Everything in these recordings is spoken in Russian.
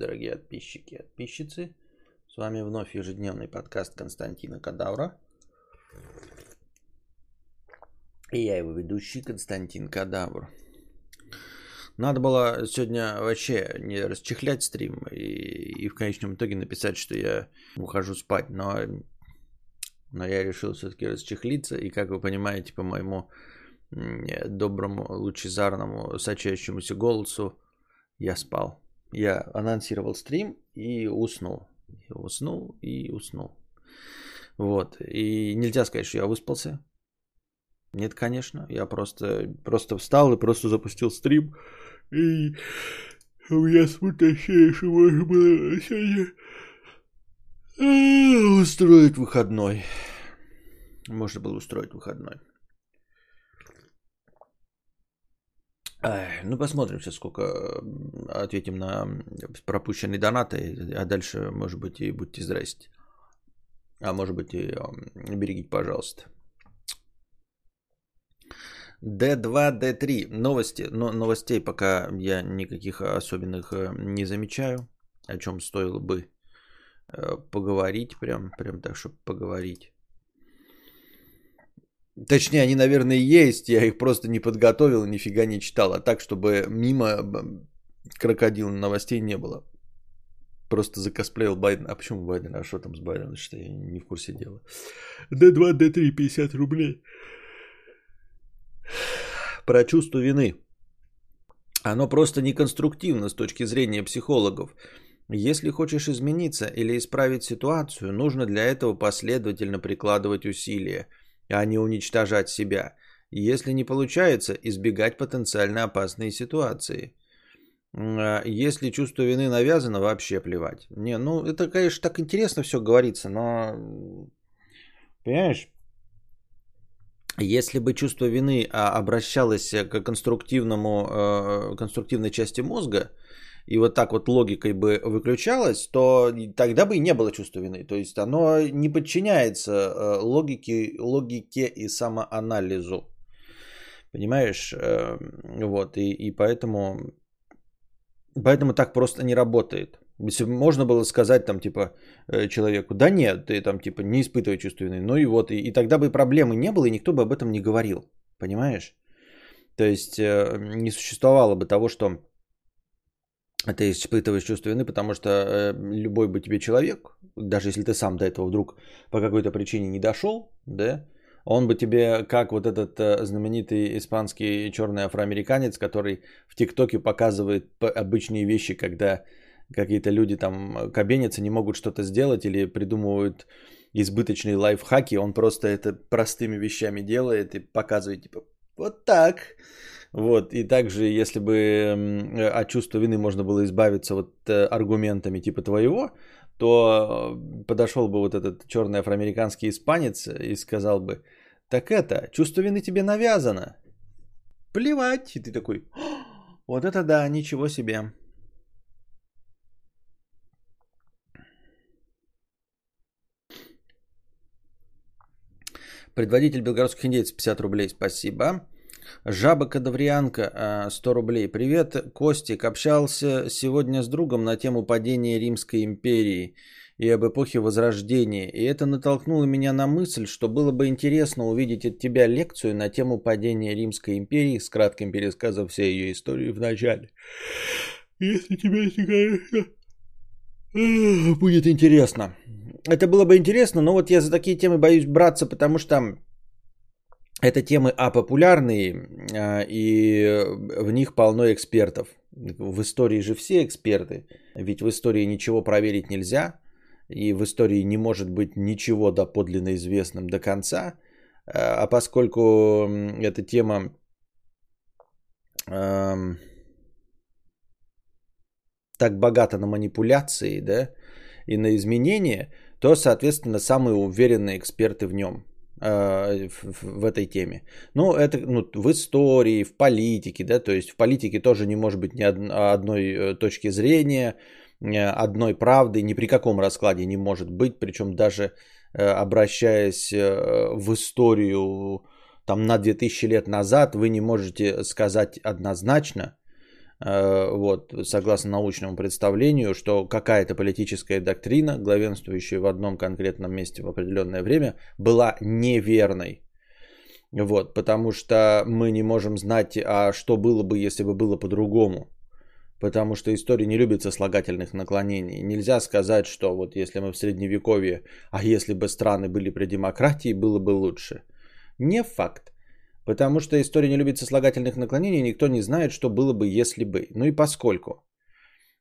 дорогие подписчики и подписчицы. С вами вновь ежедневный подкаст Константина Кадавра. И я его ведущий Константин Кадавр. Надо было сегодня вообще не расчехлять стрим и, и в конечном итоге написать, что я ухожу спать, но, но я решил все-таки расчехлиться. И как вы понимаете, по моему доброму, лучезарному, сочащемуся голосу, я спал. Я анонсировал стрим и уснул. И уснул и уснул. Вот. И нельзя сказать, что я выспался. Нет, конечно. Я просто, просто встал и просто запустил стрим. И у меня смутное что можно было сегодня устроить выходной. Можно было устроить выходной. Ну, посмотрим сейчас, сколько ответим на пропущенные донаты, а дальше, может быть, и будьте здрасте. А может быть, и берегите, пожалуйста. D2, D3. Новости. Но новостей пока я никаких особенных э, не замечаю, о чем стоило бы э, поговорить, прям, прям так, чтобы поговорить. Точнее, они, наверное, есть, я их просто не подготовил, нифига не читал. А так, чтобы мимо крокодил новостей не было. Просто закосплеил Байден. А почему Байден? А что там с Байденом? Что я не в курсе дела. D2, D3, 50 рублей. Про чувство вины. Оно просто неконструктивно с точки зрения психологов. Если хочешь измениться или исправить ситуацию, нужно для этого последовательно прикладывать усилия – а не уничтожать себя. Если не получается, избегать потенциально опасные ситуации. А если чувство вины навязано, вообще плевать. Не, ну это, конечно, так интересно все говорится, но, понимаешь, если бы чувство вины а, обращалось к конструктивному, э, конструктивной части мозга, и вот так вот логикой бы выключалось, то тогда бы и не было чувства вины. То есть оно не подчиняется э, логике, логике и самоанализу. Понимаешь? Э, вот, и, и поэтому, поэтому так просто не работает. Если можно было сказать там типа э, человеку, да нет, ты там типа не испытывай чувство вины, ну и вот, и, и тогда бы проблемы не было, и никто бы об этом не говорил, понимаешь? То есть не существовало бы того, что ты испытываешь чувство вины, потому что э, любой бы тебе человек, даже если ты сам до этого вдруг по какой-то причине не дошел, да, он бы тебе, как вот этот э, знаменитый испанский черный афроамериканец, который в ТикТоке показывает обычные вещи, когда какие-то люди там кабенятся, не могут что-то сделать или придумывают избыточные лайфхаки, он просто это простыми вещами делает и показывает, типа, вот так, вот, и также, если бы от чувства вины можно было избавиться вот э, аргументами типа твоего, то э, подошел бы вот этот черный афроамериканский испанец и сказал бы, так это, чувство вины тебе навязано. Плевать. И ты такой, вот это да, ничего себе. Предводитель белгородских индейцев 50 рублей, спасибо. Жаба Кадаврианка, 100 рублей. Привет, Костик. Общался сегодня с другом на тему падения Римской империи и об эпохе Возрождения. И это натолкнуло меня на мысль, что было бы интересно увидеть от тебя лекцию на тему падения Римской империи с кратким пересказом всей ее истории в начале. Если тебе, конечно, будет интересно. Это было бы интересно, но вот я за такие темы боюсь браться, потому что это темы апопулярные, а, и в них полно экспертов. В истории же все эксперты, ведь в истории ничего проверить нельзя, и в истории не может быть ничего доподлинно известным до конца. А, а поскольку эта тема эм, так богата на манипуляции да, и на изменения, то, соответственно, самые уверенные эксперты в нем – в, в этой теме. Ну, это ну, в истории, в политике, да, то есть в политике тоже не может быть ни одной э, точки зрения, одной правды, ни при каком раскладе не может быть, причем даже э, обращаясь в историю там на 2000 лет назад, вы не можете сказать однозначно, э, вот, согласно научному представлению, что какая-то политическая доктрина, главенствующая в одном конкретном месте в определенное время, была неверной. Вот, потому что мы не можем знать, а что было бы, если бы было по-другому. Потому что история не любит сослагательных наклонений. Нельзя сказать, что вот если мы в средневековье, а если бы страны были при демократии, было бы лучше. Не факт. Потому что история не любит сослагательных наклонений, никто не знает, что было бы, если бы. Ну и поскольку.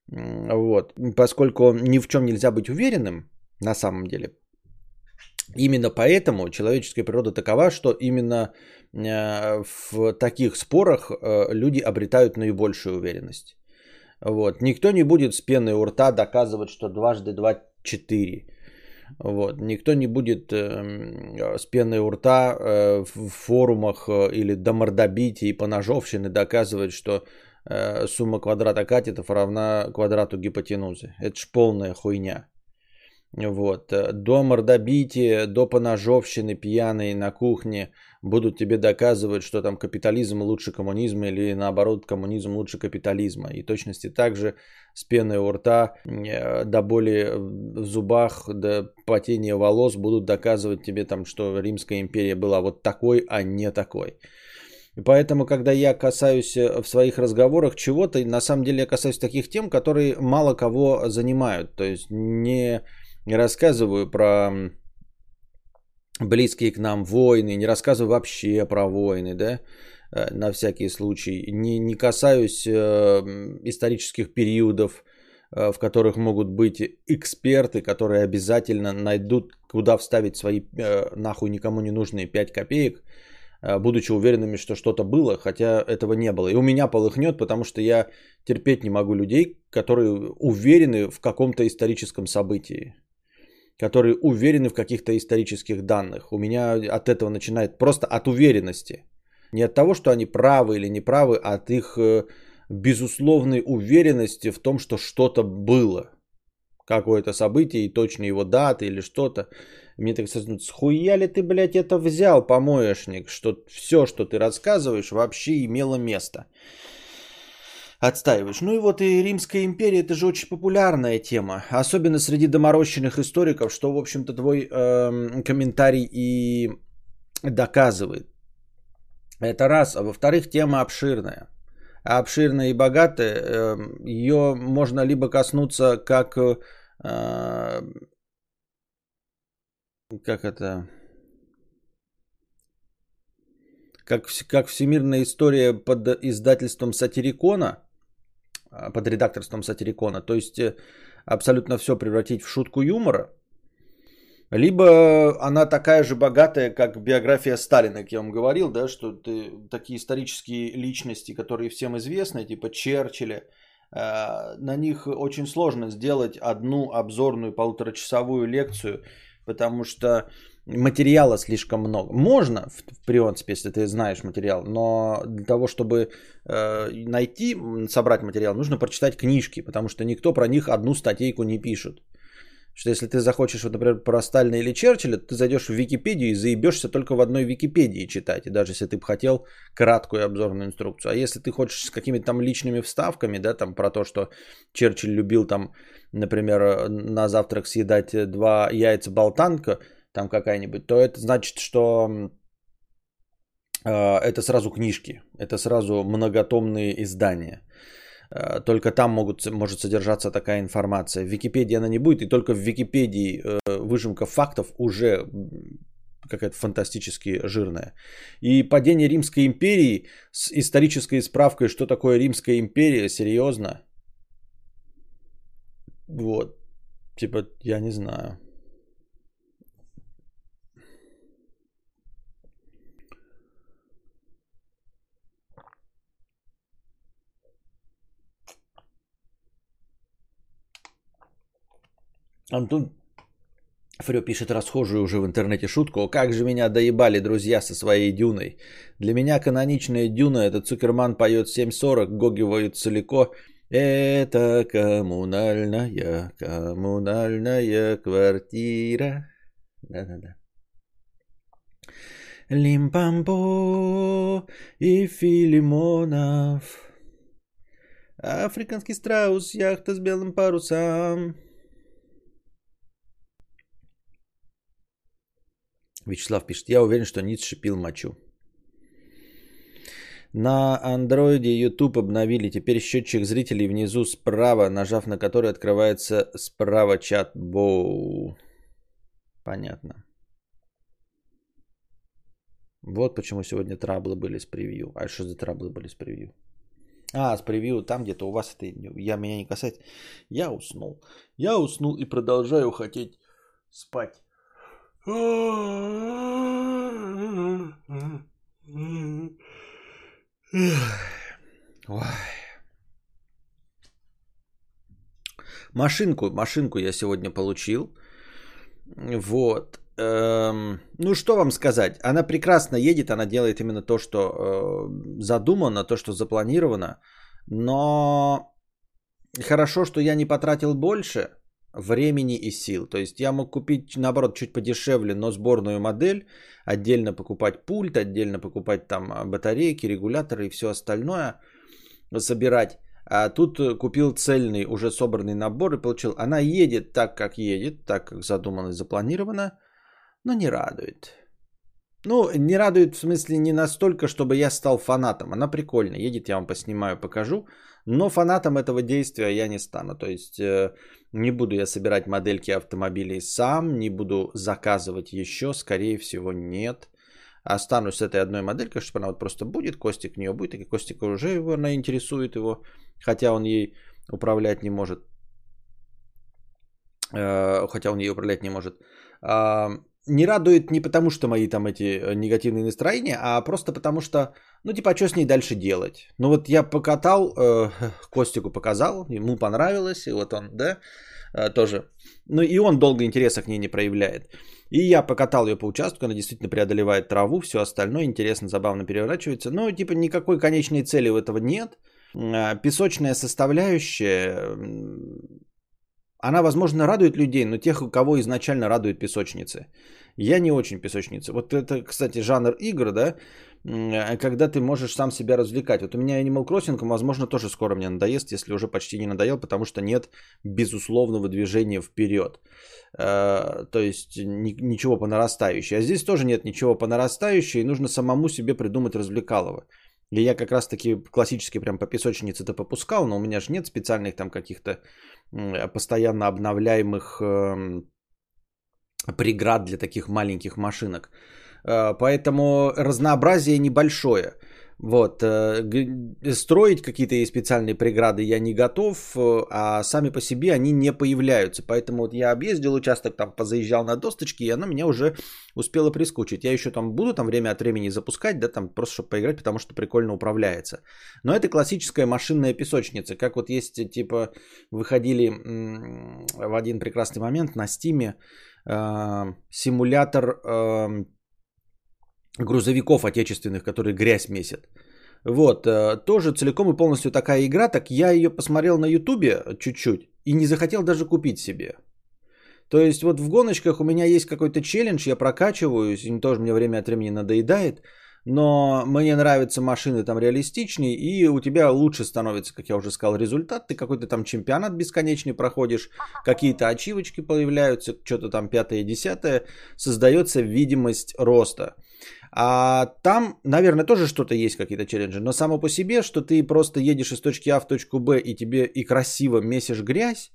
Вот. Поскольку ни в чем нельзя быть уверенным, на самом деле. Именно поэтому человеческая природа такова, что именно э, в таких спорах э, люди обретают наибольшую уверенность. Вот. Никто не будет с пеной у рта доказывать, что дважды два – четыре. Вот. Никто не будет э, с пеной у рта э, в форумах э, или до мордобития и поножовщины доказывать, что э, сумма квадрата катетов равна квадрату гипотенузы. Это ж полная хуйня. Вот. До мордобития, до поножовщины пьяной на кухне будут тебе доказывать, что там капитализм лучше коммунизма или наоборот коммунизм лучше капитализма. И точности также с пеной у рта э, до боли в зубах, до потения волос будут доказывать тебе там, что Римская империя была вот такой, а не такой. И поэтому, когда я касаюсь э, в своих разговорах чего-то, на самом деле я касаюсь таких тем, которые мало кого занимают. То есть не рассказываю про близкие к нам войны, не рассказываю вообще про войны, да, э, на всякий случай. Не, не касаюсь э, исторических периодов, э, в которых могут быть эксперты, которые обязательно найдут, куда вставить свои нахуй никому не нужные 5 копеек, будучи уверенными, что что-то было, хотя этого не было. И у меня полыхнет, потому что я терпеть не могу людей, которые уверены в каком-то историческом событии которые уверены в каких-то исторических данных. У меня от этого начинает просто от уверенности. Не от того, что они правы или неправы, а от их э, безусловной уверенности в том, что что-то было. Какое-то событие и точно его даты или что-то. Мне так сказать, схуя ли ты, блядь, это взял, помоечник, что все, что ты рассказываешь, вообще имело место отстаиваешь. Ну и вот и Римская империя, это же очень популярная тема, особенно среди доморощенных историков, что, в общем-то, твой э, комментарий и доказывает. Это раз. А во-вторых, тема обширная. А обширная и богатая, э, ее можно либо коснуться как... Э, как это... Как, как всемирная история под издательством Сатирикона – под редакторством Сатирикона. То есть э, абсолютно все превратить в шутку юмора. Либо она такая же богатая, как биография Сталина, как я вам говорил, да, что ты, такие исторические личности, которые всем известны, типа Черчилля, э, на них очень сложно сделать одну обзорную полуторачасовую лекцию, потому что материала слишком много. Можно, в, принципе, если ты знаешь материал, но для того, чтобы э, найти, собрать материал, нужно прочитать книжки, потому что никто про них одну статейку не пишет. Что если ты захочешь, вот, например, про Сталина или Черчилля, ты зайдешь в Википедию и заебешься только в одной Википедии читать, и даже если ты бы хотел краткую обзорную инструкцию. А если ты хочешь с какими-то там личными вставками, да, там про то, что Черчилль любил там, например, на завтрак съедать два яйца болтанка, там какая-нибудь, то это значит, что э, это сразу книжки, это сразу многотомные издания. Э, только там могут, может содержаться такая информация. В Википедии она не будет, и только в Википедии э, выжимка фактов уже какая-то фантастически жирная. И падение Римской империи с исторической справкой, что такое Римская империя, серьезно. Вот. Типа, я не знаю. Антон Фрё пишет расхожую уже в интернете шутку. Как же меня доебали друзья со своей дюной. Для меня каноничная дюна это Цукерман поет 7.40, Гоги воют целико. Это коммунальная, коммунальная квартира. Да-да-да. Лимпампо и Филимонов. Африканский страус, яхта с белым парусом. Вячеслав пишет, я уверен, что Ницше пил мочу. На андроиде YouTube обновили теперь счетчик зрителей внизу справа, нажав на который открывается справа чат. Боу. Понятно. Вот почему сегодня траблы были с превью. А что за траблы были с превью? А, с превью там где-то у вас это я меня не касается. Я уснул. Я уснул и продолжаю хотеть спать. Ой. Машинку, машинку я сегодня получил. Вот. Эм, ну, что вам сказать? Она прекрасно едет, она делает именно то, что э, задумано, то, что запланировано. Но хорошо, что я не потратил больше времени и сил. То есть я мог купить, наоборот, чуть подешевле, но сборную модель, отдельно покупать пульт, отдельно покупать там а, батарейки, регуляторы и все остальное, собирать. А тут купил цельный, уже собранный набор и получил. Она едет так, как едет, так, как задумано и запланировано, но не радует. Ну, не радует в смысле не настолько, чтобы я стал фанатом. Она прикольно едет, я вам поснимаю, покажу. Но фанатом этого действия я не стану. То есть э, не буду я собирать модельки автомобилей сам, не буду заказывать еще, скорее всего нет. Останусь с этой одной моделькой, чтобы она вот просто будет, Костик в нее будет, и Костик уже его, она интересует его, хотя он ей управлять не может. Э, хотя он ей управлять не может не радует не потому, что мои там эти э, негативные настроения, а просто потому что, ну, типа, а что с ней дальше делать? Ну, вот я покатал, э, Костику показал, ему понравилось, и вот он, да, э, тоже. Ну, и он долго интереса к ней не проявляет. И я покатал ее по участку, она действительно преодолевает траву, все остальное интересно, забавно переворачивается. Но, типа, никакой конечной цели у этого нет. Э, песочная составляющая она, возможно, радует людей, но тех, у кого изначально радует песочницы. Я не очень песочница. Вот это, кстати, жанр игр, да, когда ты можешь сам себя развлекать. Вот у меня Animal Crossing, возможно, тоже скоро мне надоест, если уже почти не надоел, потому что нет безусловного движения вперед. Э, то есть ничего по нарастающей. А здесь тоже нет ничего по нарастающей, и нужно самому себе придумать развлекалово. И я как раз таки классически прям по песочнице-то попускал, но у меня же нет специальных там каких-то постоянно обновляемых эм, преград для таких маленьких машинок. Э, поэтому разнообразие небольшое. Вот, э, строить какие-то специальные преграды я не готов, э, а сами по себе они не появляются. Поэтому вот я объездил участок, там позаезжал на досточки, и оно меня уже успело прискучить. Я еще там буду там время от времени запускать, да, там просто чтобы поиграть, потому что прикольно управляется. Но это классическая машинная песочница. Как вот есть, типа, выходили в один прекрасный момент на стиме э, симулятор э, грузовиков отечественных, которые грязь месят. Вот, э, тоже целиком и полностью такая игра, так я ее посмотрел на ютубе чуть-чуть и не захотел даже купить себе. То есть вот в гоночках у меня есть какой-то челлендж, я прокачиваюсь, и тоже мне время от времени надоедает, но мне нравятся машины там реалистичнее, и у тебя лучше становится, как я уже сказал, результат. Ты какой-то там чемпионат бесконечный проходишь, какие-то ачивочки появляются, что-то там пятое, десятое, создается видимость роста. А там, наверное, тоже что-то есть, какие-то челленджи, но само по себе, что ты просто едешь из точки А в точку Б и тебе и красиво месишь грязь,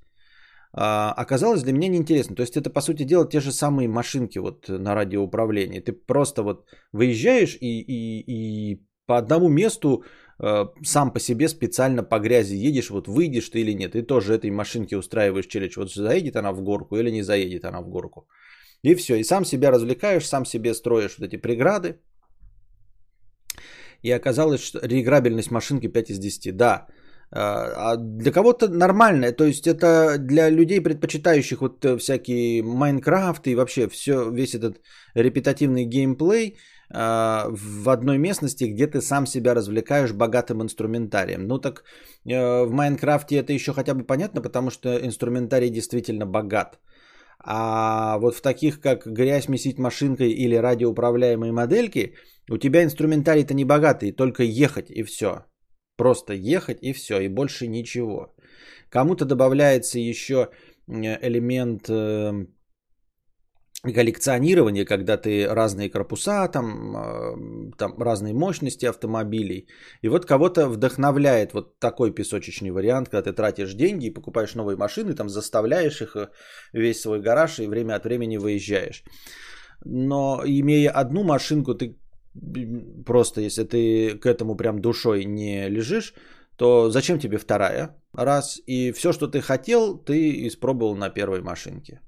оказалось для меня неинтересно. То есть это, по сути дела, те же самые машинки вот на радиоуправлении. Ты просто вот выезжаешь и, и, и по одному месту э, сам по себе специально по грязи едешь, вот выйдешь ты или нет. И тоже этой машинке устраиваешь челлендж. Вот заедет она в горку или не заедет она в горку. И все. И сам себя развлекаешь, сам себе строишь вот эти преграды. И оказалось, что реиграбельность машинки 5 из 10. Да, а, а для кого-то нормальное, то есть это для людей, предпочитающих вот э, всякие Майнкрафт и вообще все, весь этот репетативный геймплей а, в одной местности, где ты сам себя развлекаешь богатым инструментарием. Ну так э, в Майнкрафте это еще хотя бы понятно, потому что инструментарий действительно богат. А вот в таких, как грязь месить машинкой или радиоуправляемые модельки, у тебя инструментарий-то не богатый, только ехать и все. Просто ехать и все, и больше ничего. Кому-то добавляется еще элемент э, коллекционирования, когда ты разные корпуса, там, э, там разные мощности автомобилей. И вот кого-то вдохновляет вот такой песочечный вариант, когда ты тратишь деньги и покупаешь новые машины, там заставляешь их э, весь свой гараж и время от времени выезжаешь. Но имея одну машинку, ты просто, если ты к этому прям душой не лежишь, то зачем тебе вторая? Раз. И все, что ты хотел, ты испробовал на первой машинке.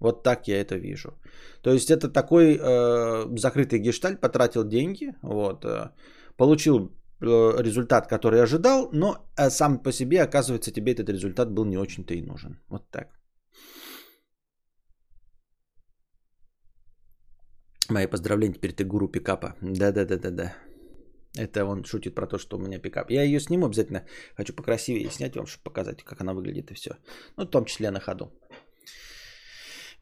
Вот так я это вижу. То есть это такой э, закрытый гештальт, потратил деньги, вот, э, получил э, результат, который ожидал, но э, сам по себе, оказывается, тебе этот результат был не очень-то и нужен. Вот так. Мои поздравления, теперь ты гуру пикапа. Да-да-да-да-да. Это он шутит про то, что у меня пикап. Я ее сниму обязательно. Хочу покрасивее снять вам, чтобы показать, как она выглядит и все. Ну, в том числе на ходу.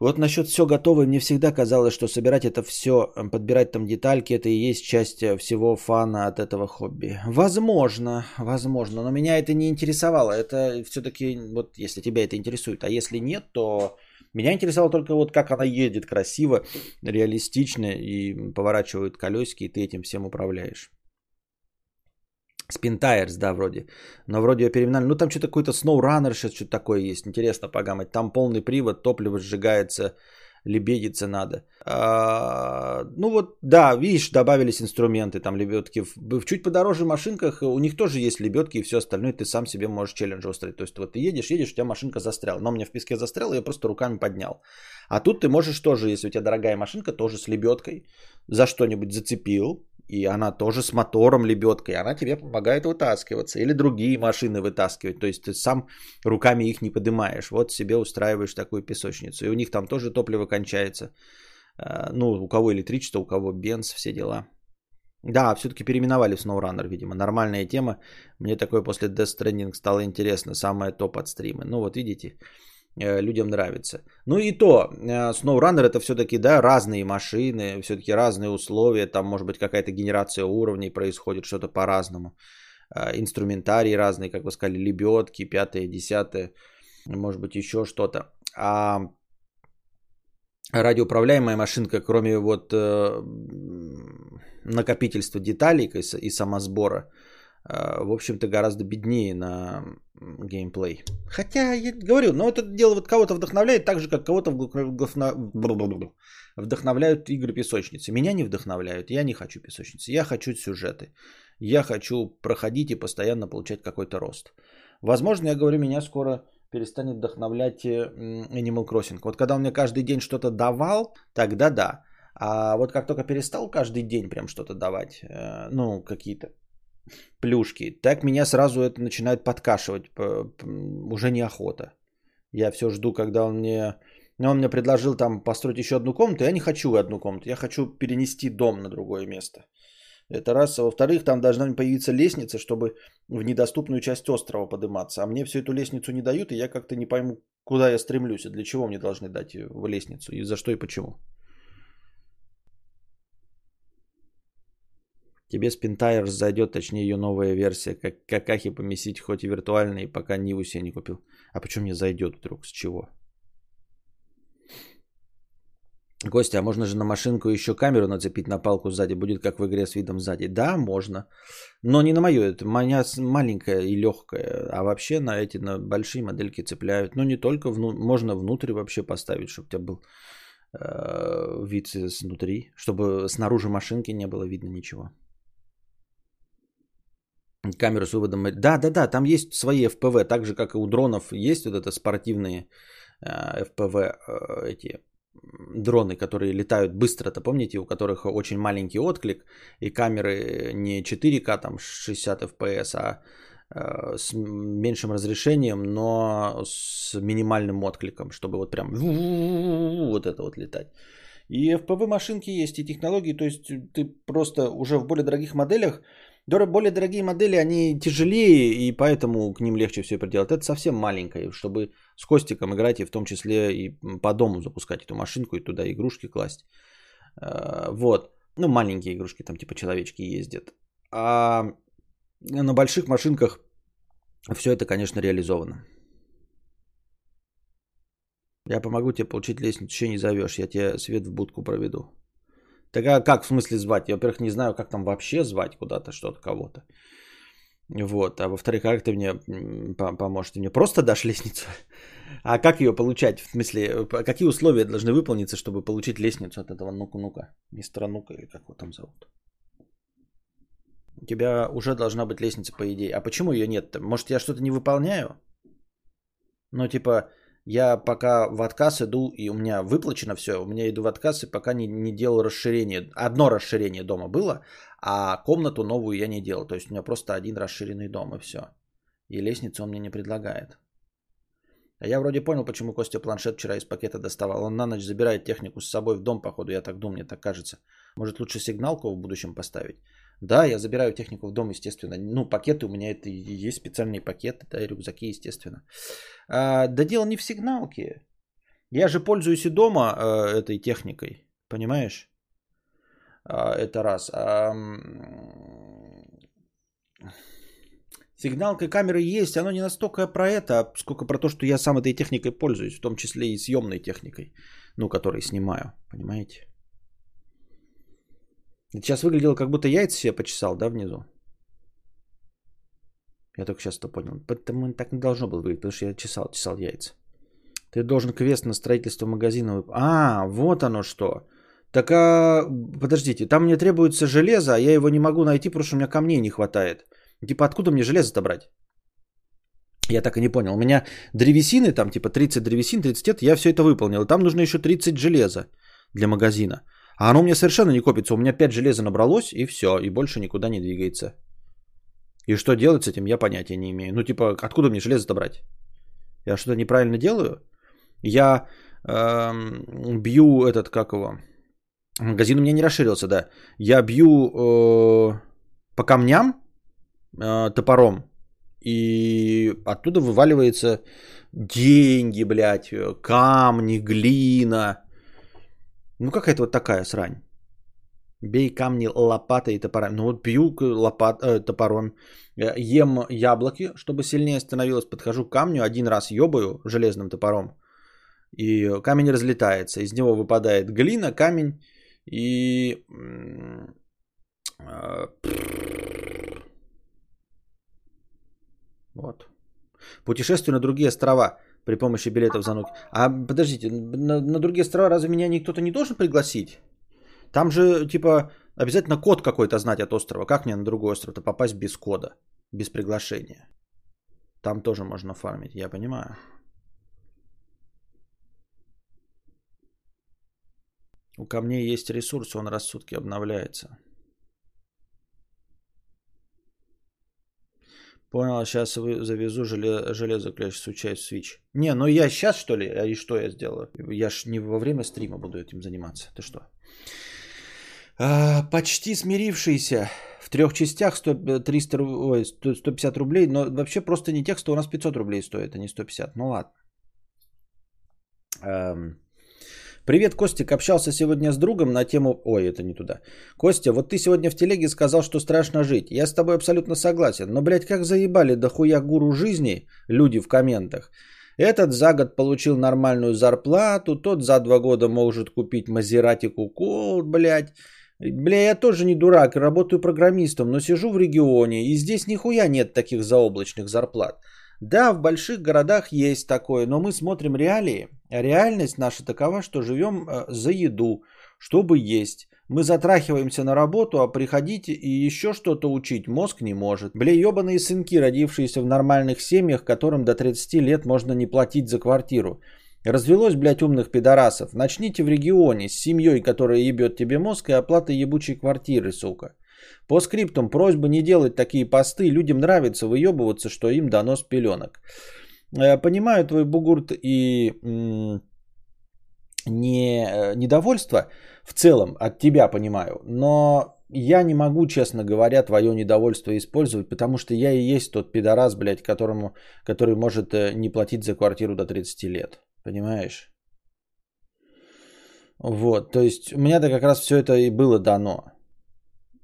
Вот насчет все готово, мне всегда казалось, что собирать это все, подбирать там детальки, это и есть часть э, всего фана от этого хобби. Возможно, возможно, но меня это не интересовало. Это все-таки, вот если тебя это интересует, а если нет, то меня интересовало только вот как она едет красиво, реалистично и поворачивают колесики, и ты этим всем управляешь. Spin Tires, да, вроде. Но вроде ее переименовали. Ну, там что-то какой-то SnowRunner, сейчас что-то такое есть. Интересно погамать. Там полный привод, топливо сжигается, лебедиться надо. А, ну вот, да, видишь, добавились инструменты, там лебедки. В, в чуть подороже машинках у них тоже есть лебедки и все остальное. Ты сам себе можешь челлендж устроить. То есть вот ты едешь, едешь, у тебя машинка застряла. Но у меня в песке застряла, я просто руками поднял. А тут ты можешь тоже, если у тебя дорогая машинка, тоже с лебедкой за что-нибудь зацепил, и она тоже с мотором лебедкой, она тебе помогает вытаскиваться. Или другие машины вытаскивать. То есть ты сам руками их не поднимаешь. Вот себе устраиваешь такую песочницу. И у них там тоже топливо кончается. А, ну, у кого электричество, у кого бенз, все дела. Да, все-таки переименовали в SnowRunner, видимо. Нормальная тема. Мне такое после Death Stranding стало интересно. Самое топ от стрима. Ну вот видите. Э, людям нравится. Ну и то, э, SnowRunner это все-таки, да, разные машины, все-таки разные условия, там может быть какая-то генерация уровней происходит, что-то по-разному. Э, инструментарий разный, как вы сказали, лебедки, пятое, десятое, может быть еще что-то. А радиоуправляемая машинка, кроме вот накопительства деталей и самосбора, в общем-то, гораздо беднее на геймплей. Хотя, я говорю, но это дело вот кого-то вдохновляет так же, как кого-то вдохновляют игры песочницы. Меня не вдохновляют, я не хочу песочницы, я хочу сюжеты. Я хочу проходить и постоянно получать какой-то рост. Возможно, я говорю, меня скоро перестанет вдохновлять э, Animal Crossing. Вот когда он мне каждый день что-то давал, тогда да. А вот как только перестал каждый день прям что-то давать, э, ну, какие-то плюшки, так меня сразу это начинает подкашивать, уже неохота. Я все жду, когда он мне... Ну, он мне предложил там построить еще одну комнату, я не хочу одну комнату, я хочу перенести дом на другое место. Это раз. А во-вторых, там должна появиться лестница, чтобы в недоступную часть острова подниматься. А мне всю эту лестницу не дают, и я как-то не пойму, куда я стремлюсь, и для чего мне должны дать в лестницу, и за что и почему. Тебе Spintires зайдет, точнее ее новая версия, как какахи помесить, хоть и виртуальные, пока Ниву себе не купил. А почему мне зайдет вдруг? С чего? Костя, а можно же на машинку еще камеру нацепить на палку сзади? Будет как в игре с видом сзади. Да, можно. Но не на мою. Это моя маленькая и легкая. А вообще на эти на большие модельки цепляют. Ну, не только. Вну... Можно внутрь вообще поставить, чтобы у тебя был э, вид снутри. Чтобы снаружи машинки не было видно ничего. Камеру с выводом. Да, да, да, там есть свои FPV, так же как и у дронов есть вот это спортивные э, FPV э, эти дроны, которые летают быстро-то, помните, у которых очень маленький отклик, и камеры не 4К, там 60 FPS, а э, с меньшим разрешением, но с минимальным откликом, чтобы вот прям вот это вот летать. И FPV машинки есть, и технологии, то есть ты просто уже в более дорогих моделях более дорогие модели, они тяжелее, и поэтому к ним легче все приделать. Это совсем маленькое, чтобы с Костиком играть и в том числе и по дому запускать эту машинку и туда игрушки класть. Э, вот. Ну, маленькие игрушки, там типа человечки ездят. А на больших машинках все это, конечно, реализовано. Я помогу тебе получить лестницу, еще не зовешь, я тебе свет в будку проведу. Так а как в смысле звать? Я, во-первых, не знаю, как там вообще звать куда-то что-то кого-то. Вот. А во-вторых, как ты мне поможешь? Ты мне просто дашь лестницу? А как ее получать? В смысле, какие условия должны выполниться, чтобы получить лестницу от этого ну-ка-ну-ка? Мистера Нука или как его там зовут? У тебя уже должна быть лестница, по идее. А почему ее нет? Может, я что-то не выполняю? Ну, типа, я пока в отказ иду, и у меня выплачено все, у меня иду в отказ, и пока не, не делал расширение. Одно расширение дома было, а комнату новую я не делал. То есть у меня просто один расширенный дом, и все. И лестницу он мне не предлагает. А я вроде понял, почему Костя планшет вчера из пакета доставал. Он на ночь забирает технику с собой в дом, походу, я так думаю, мне так кажется. Может, лучше сигналку в будущем поставить? Да, я забираю технику в дом, естественно. Ну, пакеты у меня это и есть специальные пакеты, да, и рюкзаки, естественно. А, да дело не в сигналке. Я же пользуюсь и дома э, этой техникой, понимаешь? А, это раз. А, сигналка камеры есть, оно не настолько про это, сколько про то, что я сам этой техникой пользуюсь, в том числе и съемной техникой, ну, которой снимаю, понимаете? Сейчас выглядело, как будто яйца себе почесал, да, внизу? Я только сейчас это понял. Потому так не должно было выглядеть, потому что я чесал, чесал яйца. Ты должен квест на строительство магазина. А, вот оно что. Так, а, подождите, там мне требуется железо, а я его не могу найти, потому что у меня камней не хватает. Типа, откуда мне железо-то брать? Я так и не понял. У меня древесины, там типа 30 древесин, 30 я все это выполнил. Там нужно еще 30 железа для магазина. А оно у меня совершенно не копится. У меня 5 железа набралось, и все. И больше никуда не двигается. И что делать с этим, я понятия не имею. Ну, типа, откуда мне железо-то брать? Я что-то неправильно делаю? Я эм, бью этот, как его... Магазин у меня не расширился, да. Я бью э, по камням э, топором. И оттуда вываливается деньги, блядь, камни, глина. Ну, какая-то вот такая срань. Бей камни лопатой и топором. Ну вот бью лопат, э, топором. Э, ем яблоки, чтобы сильнее становилось. Подхожу к камню, один раз ебаю железным топором. И камень разлетается. Из него выпадает глина, камень и... Э, вот. Путешествие на другие острова при помощи билетов за ноги. А подождите, на, на другие острова разве меня никто-то не должен пригласить? Там же, типа, обязательно код какой-то знать от острова. Как мне на другой остров-то попасть без кода, без приглашения? Там тоже можно фармить, я понимаю. У камней есть ресурс, он раз в сутки обновляется. Понял, сейчас а завезу железо, железо случай в Switch. Не, ну я сейчас что ли? А и что я сделаю? Я ж не во время стрима буду этим заниматься. Ты что? А, почти смирившийся в трех частях 100, 300, ой, 150 рублей, но вообще просто не текст, у нас 500 рублей стоит, а не 150. Ну ладно. Эм, Привет, Костик. Общался сегодня с другом на тему... Ой, это не туда. Костя, вот ты сегодня в телеге сказал, что страшно жить. Я с тобой абсолютно согласен. Но, блядь, как заебали дохуя гуру жизни люди в комментах. Этот за год получил нормальную зарплату, тот за два года может купить Мазерати Кукол, блядь. Бля, я тоже не дурак, работаю программистом, но сижу в регионе, и здесь нихуя нет таких заоблачных зарплат. Да, в больших городах есть такое, но мы смотрим реалии. А реальность наша такова, что живем э, за еду, чтобы есть. Мы затрахиваемся на работу, а приходить и еще что-то учить мозг не может. Бля, ебаные сынки, родившиеся в нормальных семьях, которым до 30 лет можно не платить за квартиру. Развелось, блядь, умных пидорасов. Начните в регионе с семьей, которая ебет тебе мозг и оплатой ебучей квартиры, сука. По скриптам просьба не делать такие посты. Людям нравится выебываться, что им дано с пеленок. Э, понимаю твой бугурт и не, э, недовольство в целом от тебя понимаю, но я не могу, честно говоря, твое недовольство использовать, потому что я и есть тот пидорас, блядь, которому, который может э, не платить за квартиру до 30 лет. Понимаешь? Вот, то есть у меня-то как раз все это и было дано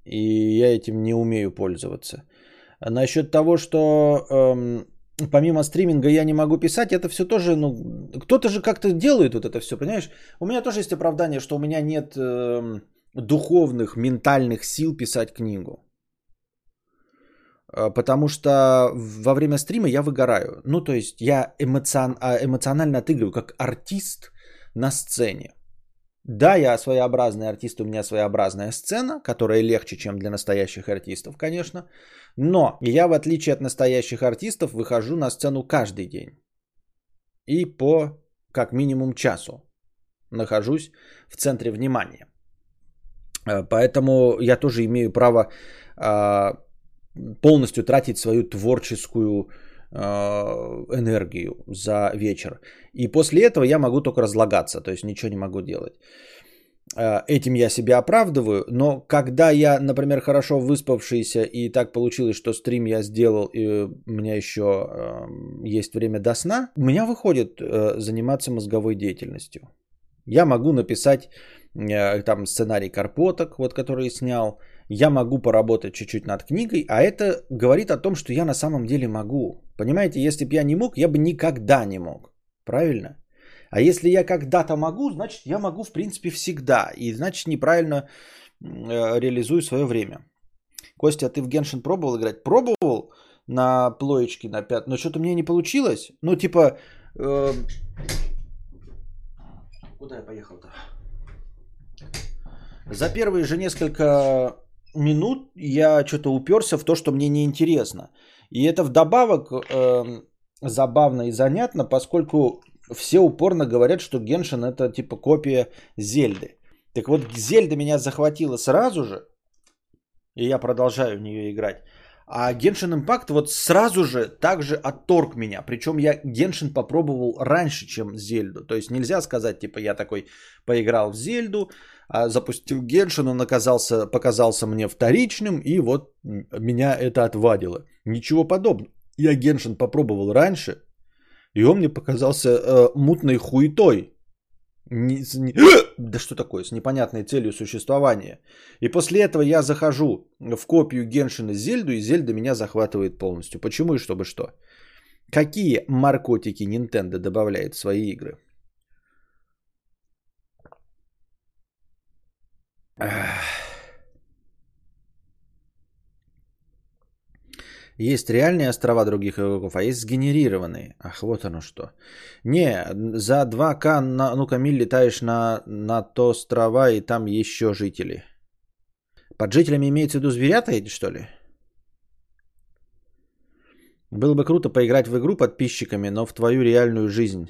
и я этим не умею пользоваться. Насчет того, что эм, помимо стриминга я не могу писать, это все тоже, ну, кто-то же как-то делает вот это все, понимаешь? У меня тоже есть оправдание, что у меня нет э, духовных, ментальных сил писать книгу. Э, потому что во время стрима я выгораю. Ну, то есть я эмоцион, а, эмоционально отыгрываю как артист на сцене. Да, я своеобразный артист, у меня своеобразная сцена, которая легче, чем для настоящих артистов, конечно. Но я, в отличие от настоящих артистов, выхожу на сцену каждый день. И по как минимум часу нахожусь в центре внимания. Э, поэтому я тоже имею право а, полностью тратить свою творческую энергию за вечер. И после этого я могу только разлагаться, то есть ничего не могу делать. А, этим я себя оправдываю, но когда я, например, хорошо выспавшийся и так получилось, что стрим я сделал и у меня еще э, есть время до сна, у меня выходит э, заниматься мозговой деятельностью. Я могу написать э, там сценарий Карпоток, вот который снял, я могу поработать чуть-чуть над книгой, а это говорит о том, что я на самом деле могу. Понимаете, если бы я не мог, я бы никогда не мог. Правильно? А если я когда-то могу, значит я могу в принципе всегда. И значит неправильно э, реализую свое время. Костя, а ты в Геншин пробовал играть? Пробовал на плоечке на 5, но что-то мне не получилось. Ну типа... Э... Куда я поехал-то? За первые же несколько минут я что-то уперся в то, что мне неинтересно. И это вдобавок э, забавно и занятно, поскольку все упорно говорят, что Геншин это типа копия Зельды. Так вот, Зельда меня захватила сразу же, и я продолжаю в нее играть. А Genshin Impact вот сразу же также отторг меня. Причем я Genshin попробовал раньше, чем Зельду. То есть нельзя сказать, типа, я такой поиграл в Зельду, запустил Genshin, он оказался, показался мне вторичным, и вот меня это отвадило. Ничего подобного. Я Genshin попробовал раньше, и он мне показался э, мутной хуетой. Не, не, да что такое, с непонятной целью существования. И после этого я захожу в копию Геншина Зельду, и Зельда меня захватывает полностью. Почему и чтобы что? Какие маркотики Nintendo добавляет в свои игры? Есть реальные острова других игроков, а есть сгенерированные. Ах, вот оно что. Не, за 2К, на, ну-ка, миль летаешь на, на то острова, и там еще жители. Под жителями имеется в виду зверята эти, что ли? Было бы круто поиграть в игру подписчиками, но в твою реальную жизнь.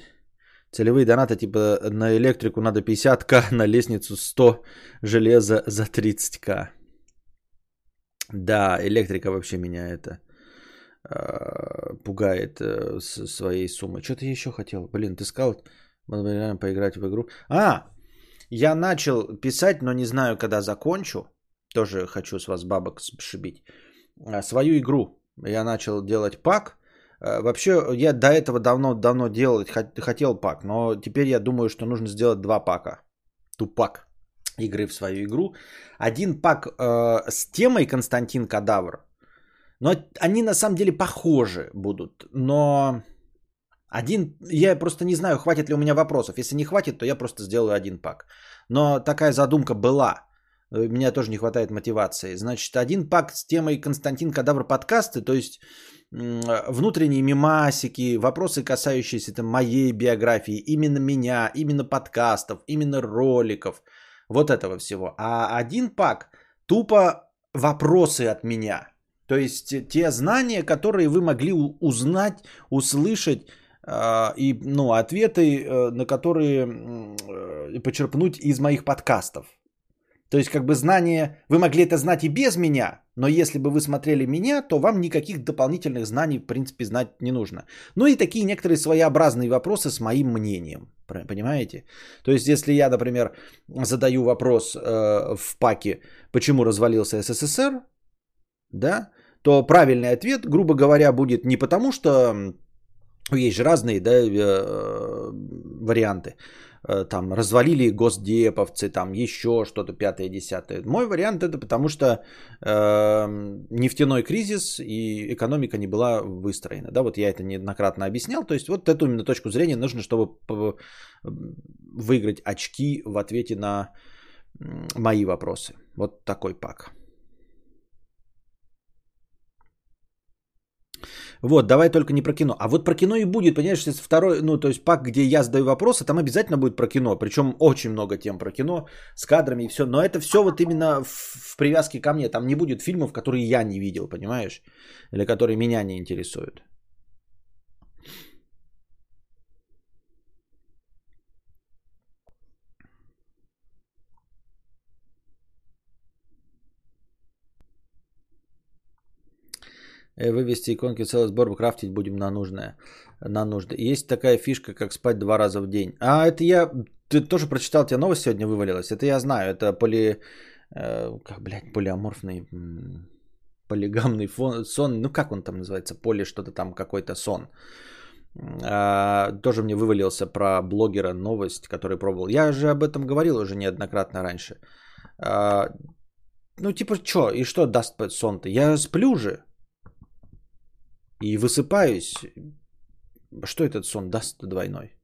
Целевые донаты типа на электрику надо 50к, на лестницу 100 железа за 30к. Да, электрика вообще меня это Э, пугает э, своей суммой. Что ты еще хотел? Блин, ты сказал, поиграть в игру. А, я начал писать, но не знаю, когда закончу. Тоже хочу с вас бабок сшибить. А, свою игру. Я начал делать пак. Э, вообще, я до этого давно-давно делал, хотел пак, но теперь я думаю, что нужно сделать два пака. Тупак игры в свою игру. Один пак э, с темой Константин Кадавр, но они на самом деле похожи будут. Но один, я просто не знаю, хватит ли у меня вопросов. Если не хватит, то я просто сделаю один пак. Но такая задумка была. У меня тоже не хватает мотивации. Значит, один пак с темой Константин Кадавр подкасты, то есть внутренние мимасики, вопросы, касающиеся там, моей биографии, именно меня, именно подкастов, именно роликов, вот этого всего. А один пак тупо вопросы от меня – то есть э, те знания, которые вы могли узнать, услышать, и ну, ответы, э, на которые э, почерпнуть из моих подкастов. То есть как бы знания, вы могли это знать и без меня, но если бы вы смотрели меня, то вам никаких дополнительных знаний в принципе знать не нужно. Ну и такие некоторые своеобразные вопросы с моим мнением, понимаете? То есть если я, например, задаю вопрос э, в паке, почему развалился СССР, да, то правильный ответ, грубо говоря, будет не потому, что есть же разные да, э, варианты. Э, там развалили госдеповцы, там еще что-то пятое, десятое. Мой вариант это потому, что э, нефтяной кризис и экономика не была выстроена. Да, вот я это неоднократно объяснял. То есть вот эту именно точку зрения нужно, чтобы выиграть очки в ответе на мои вопросы. Вот такой пак. Вот, давай только не про кино. А вот про кино и будет, понимаешь, если второй, ну, то есть пак, где я задаю вопросы, там обязательно будет про кино. Причем очень много тем про кино с кадрами и все. Но это все вот именно в, в привязке ко мне. Там не будет фильмов, которые я не видел, понимаешь? Или которые меня не интересуют. Вывести иконки целый сбор, крафтить будем на нужное. На нужды. Есть такая фишка, как спать два раза в день. А это я... Ты тоже прочитал, тебе новость сегодня вывалилась? Это я знаю. Это поли... Э, как, блядь, полиаморфный... Полигамный фон, сон. Ну, как он там называется? Поли что-то там, какой-то сон. А, тоже мне вывалился про блогера новость, который пробовал. Я же об этом говорил уже неоднократно раньше. А, ну, типа, что? И что даст сон-то? Я сплю же и высыпаюсь, что этот сон даст двойной?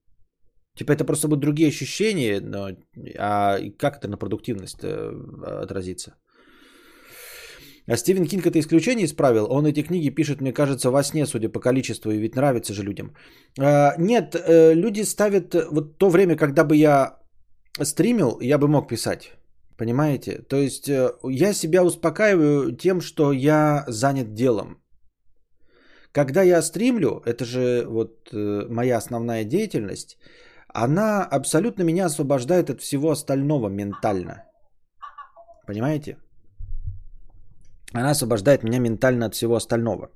Типа это просто будут другие ощущения, но а как это на продуктивность э, отразится? А Стивен Кинг это исключение исправил. Он эти книги пишет, мне кажется, во сне, судя по количеству, и ведь нравится же людям. А, нет, э, люди ставят вот то время, когда бы я стримил, я бы мог писать. Понимаете? То есть э, я себя успокаиваю тем, что я занят делом. Когда я стримлю, это же вот э, моя основная деятельность, она абсолютно меня освобождает от всего остального ментально. Понимаете? Она освобождает меня ментально от всего остального.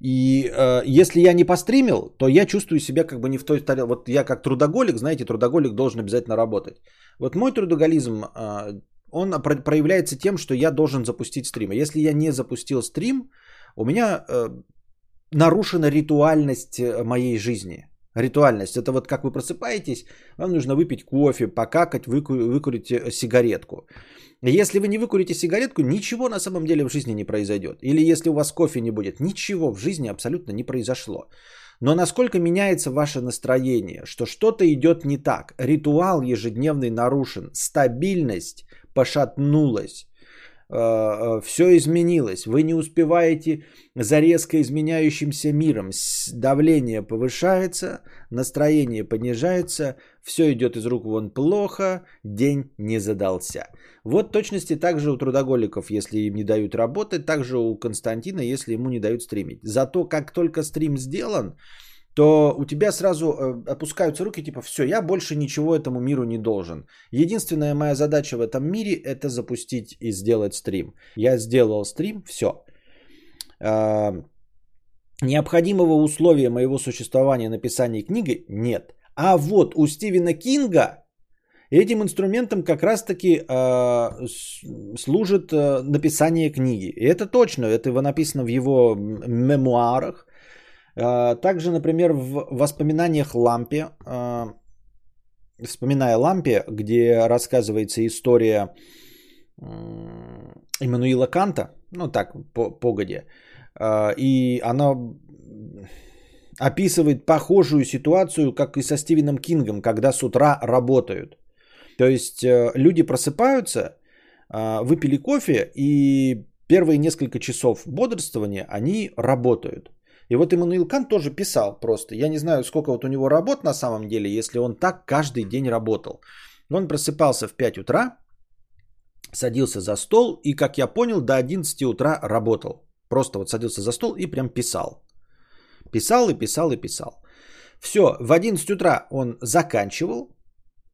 И э, если я не постримил, то я чувствую себя как бы не в той тарелке. Вот я как трудоголик, знаете, трудоголик должен обязательно работать. Вот мой трудоголизм э, он проявляется тем, что я должен запустить стрим. Если я не запустил стрим, у меня э, нарушена ритуальность э, моей жизни. Ритуальность. Это вот как вы просыпаетесь, вам нужно выпить кофе, покакать, выку- выкурить э, сигаретку. Если вы не выкурите сигаретку, ничего на самом деле в жизни не произойдет. Или если у вас кофе не будет, ничего в жизни абсолютно не произошло. Но насколько меняется ваше настроение, что что-то идет не так, ритуал ежедневный нарушен, стабильность пошатнулась, э, э, все изменилось, вы не успеваете за резко изменяющимся миром, давление повышается, настроение понижается, все идет из рук вон плохо, день не задался. Вот точности также у трудоголиков, если им не дают работать, также у Константина, если ему не дают стримить. Зато как только стрим сделан, то у тебя сразу э, опускаются руки, типа, все, я больше ничего этому миру не должен. Единственная моя задача в этом мире – это запустить и сделать стрим. Я сделал стрим, все. А, необходимого условия моего существования написания книги нет. А вот у Стивена Кинга этим инструментом как раз-таки э, служит э, написание книги. И это точно, это его написано в его мемуарах. А, также, например, в воспоминаниях Лампе, а, вспоминая Лампе, где рассказывается история Иммануила Канта, ну так, по, погоде, а, и она описывает похожую ситуацию, как и со Стивеном Кингом, когда с утра работают. То есть э, люди просыпаются, выпили кофе, и первые несколько часов бодрствования они работают. И вот Иммануил Кант тоже писал просто. Я не знаю, сколько вот у него работ на самом деле, если он так каждый день работал. Он просыпался в 5 утра, садился за стол и, как я понял, до 11 утра работал. Просто вот садился за стол и прям писал. Писал и писал и писал. Все, в 11 утра он заканчивал,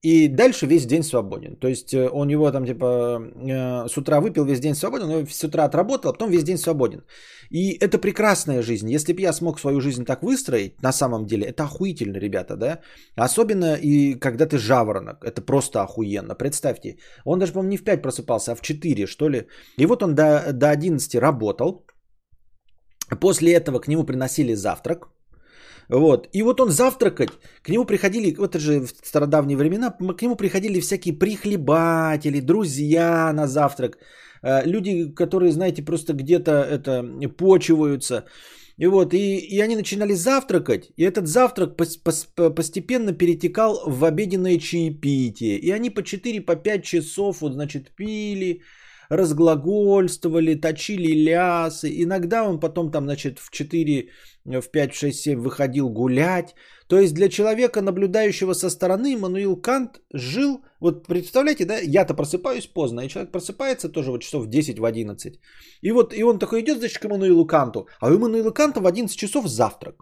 и дальше весь день свободен. То есть э, у него там типа э, с утра выпил, весь день свободен, но с утра отработал, а потом весь день свободен. И это прекрасная жизнь. Если бы я смог свою жизнь так выстроить, на самом деле, это охуительно, ребята, да? Особенно и когда ты жаворонок, это просто охуенно. Представьте, он даже, по-моему, не в 5 просыпался, а в 4, что ли. И вот он до, до 11 работал, После этого к нему приносили завтрак. Вот. И вот он завтракать, к нему приходили, вот это же в стародавние времена, к нему приходили всякие прихлебатели, друзья на завтрак, э, люди, которые, знаете, просто где-то это почиваются. И вот, и, и они начинали завтракать, и этот завтрак пос, пос, постепенно перетекал в обеденное чаепитие. И они по 4-5 по 5 часов, вот, значит, пили, разглагольствовали, точили лясы. Иногда он потом там, значит, в 4, в 5, в 6, 7 выходил гулять. То есть для человека, наблюдающего со стороны, Мануил Кант жил, вот представляете, да, я-то просыпаюсь поздно, и человек просыпается тоже вот часов в 10, в 11. И вот и он такой идет, значит, к Мануилу Канту, а у Мануила Канта в 11 часов завтрак.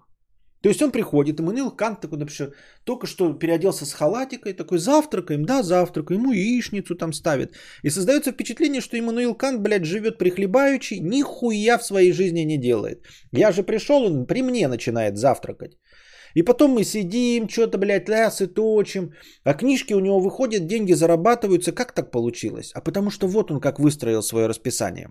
То есть он приходит, и Мануил Кант такой, например, только что переоделся с халатикой, такой завтракаем, да, завтракаем, ему яичницу там ставит. И создается впечатление, что Иммануил Кант, блядь, живет прихлебаючи, нихуя в своей жизни не делает. Я же пришел, он при мне начинает завтракать. И потом мы сидим, что-то, блядь, лясы точим. А книжки у него выходят, деньги зарабатываются. Как так получилось? А потому что вот он как выстроил свое расписание.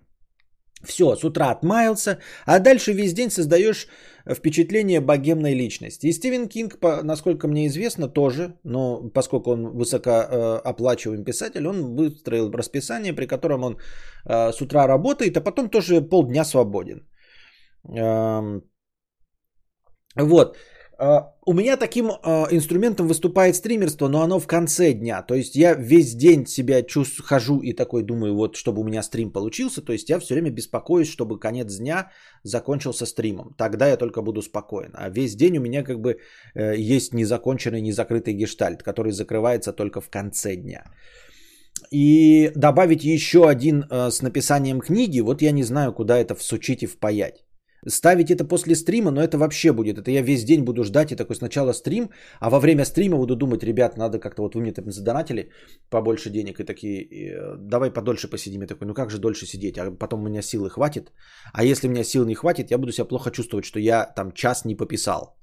Все, с утра отмаялся, а дальше весь день создаешь впечатление богемной личности. И Стивен Кинг, насколько мне известно, тоже, но поскольку он высокооплачиваемый писатель, он выстроил расписание, при котором он э, с утра работает, а потом тоже полдня свободен. Вот. А, у меня таким а, инструментом выступает стримерство, но оно в конце дня. То есть я весь день себя чувствую, хожу и такой думаю, вот чтобы у меня стрим получился. То есть я все время беспокоюсь, чтобы конец дня закончился стримом. Тогда я только буду спокоен. А весь день у меня как бы э, есть незаконченный, незакрытый гештальт, который закрывается только в конце дня. И добавить еще один э, с написанием книги, вот я не знаю, куда это всучить и впаять. Ставить это после стрима, но это вообще будет. Это я весь день буду ждать и такой сначала стрим, а во время стрима буду думать, ребят, надо как-то, вот вы мне там задонатили побольше денег и такие, э, давай подольше посидим. Я такой, ну как же дольше сидеть, а потом у меня силы хватит. А если у меня сил не хватит, я буду себя плохо чувствовать, что я там час не пописал.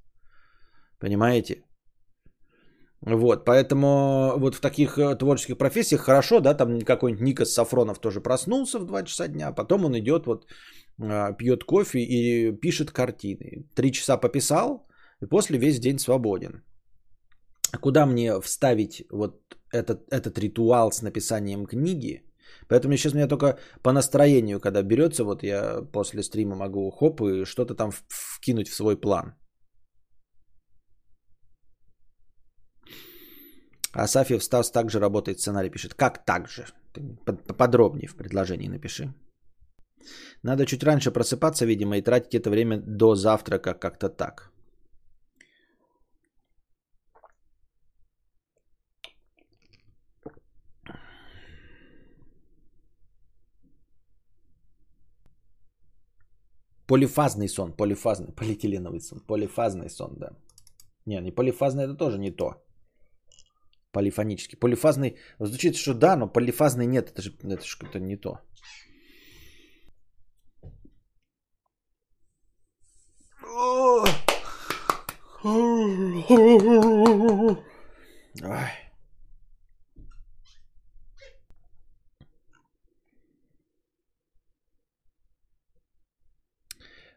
Понимаете? Вот, поэтому вот в таких э, творческих профессиях хорошо, да, там какой-нибудь Никас Сафронов тоже проснулся в 2 часа дня, потом он идет вот а, пьет кофе и пишет картины. Три часа пописал, и после весь день свободен. Куда мне вставить вот этот, этот ритуал с написанием книги? Поэтому сейчас меня только по настроению, когда берется, вот я после стрима могу хоп и что-то там вкинуть в свой план. Асафьев Стас также работает, сценарий пишет. Как так же? Подробнее в предложении напиши. Надо чуть раньше просыпаться, видимо, и тратить это время до завтрака как-то так. Полифазный сон, полифазный, полиэтиленовый сон, полифазный сон, да. Не, не полифазный, это тоже не то. Полифонический. Полифазный, звучит, что да, но полифазный нет, это же, это же что-то не то. Ай.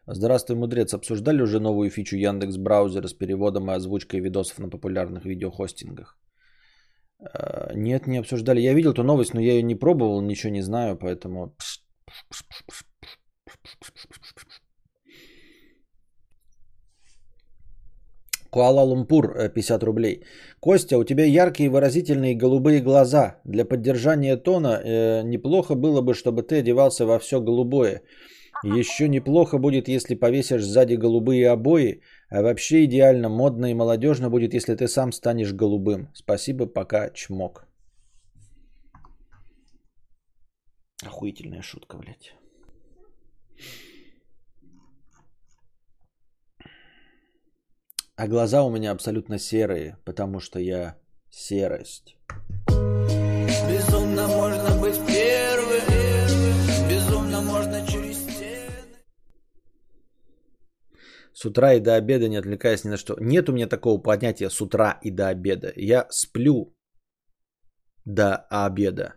Здравствуй, мудрец. Обсуждали уже новую фичу Яндекс браузера с переводом и озвучкой видосов на популярных видеохостингах? Э, нет, не обсуждали. Я видел эту новость, но я ее не пробовал, ничего не знаю, поэтому... Куала-Лумпур, 50 э, рублей. Костя, у тебя яркие выразительные голубые глаза. Для поддержания тона э, неплохо было бы, чтобы ты одевался во все голубое. Еще неплохо будет, если повесишь сзади голубые обои. А вообще идеально, модно и молодежно будет, если ты сам станешь голубым. Спасибо, пока, чмок. Охуительная шутка, блядь. А глаза у меня абсолютно серые, потому что я серость. Безумно можно С утра и до обеда, не отвлекаясь ни на что. Нет у меня такого понятия с утра и до обеда. Я сплю до обеда.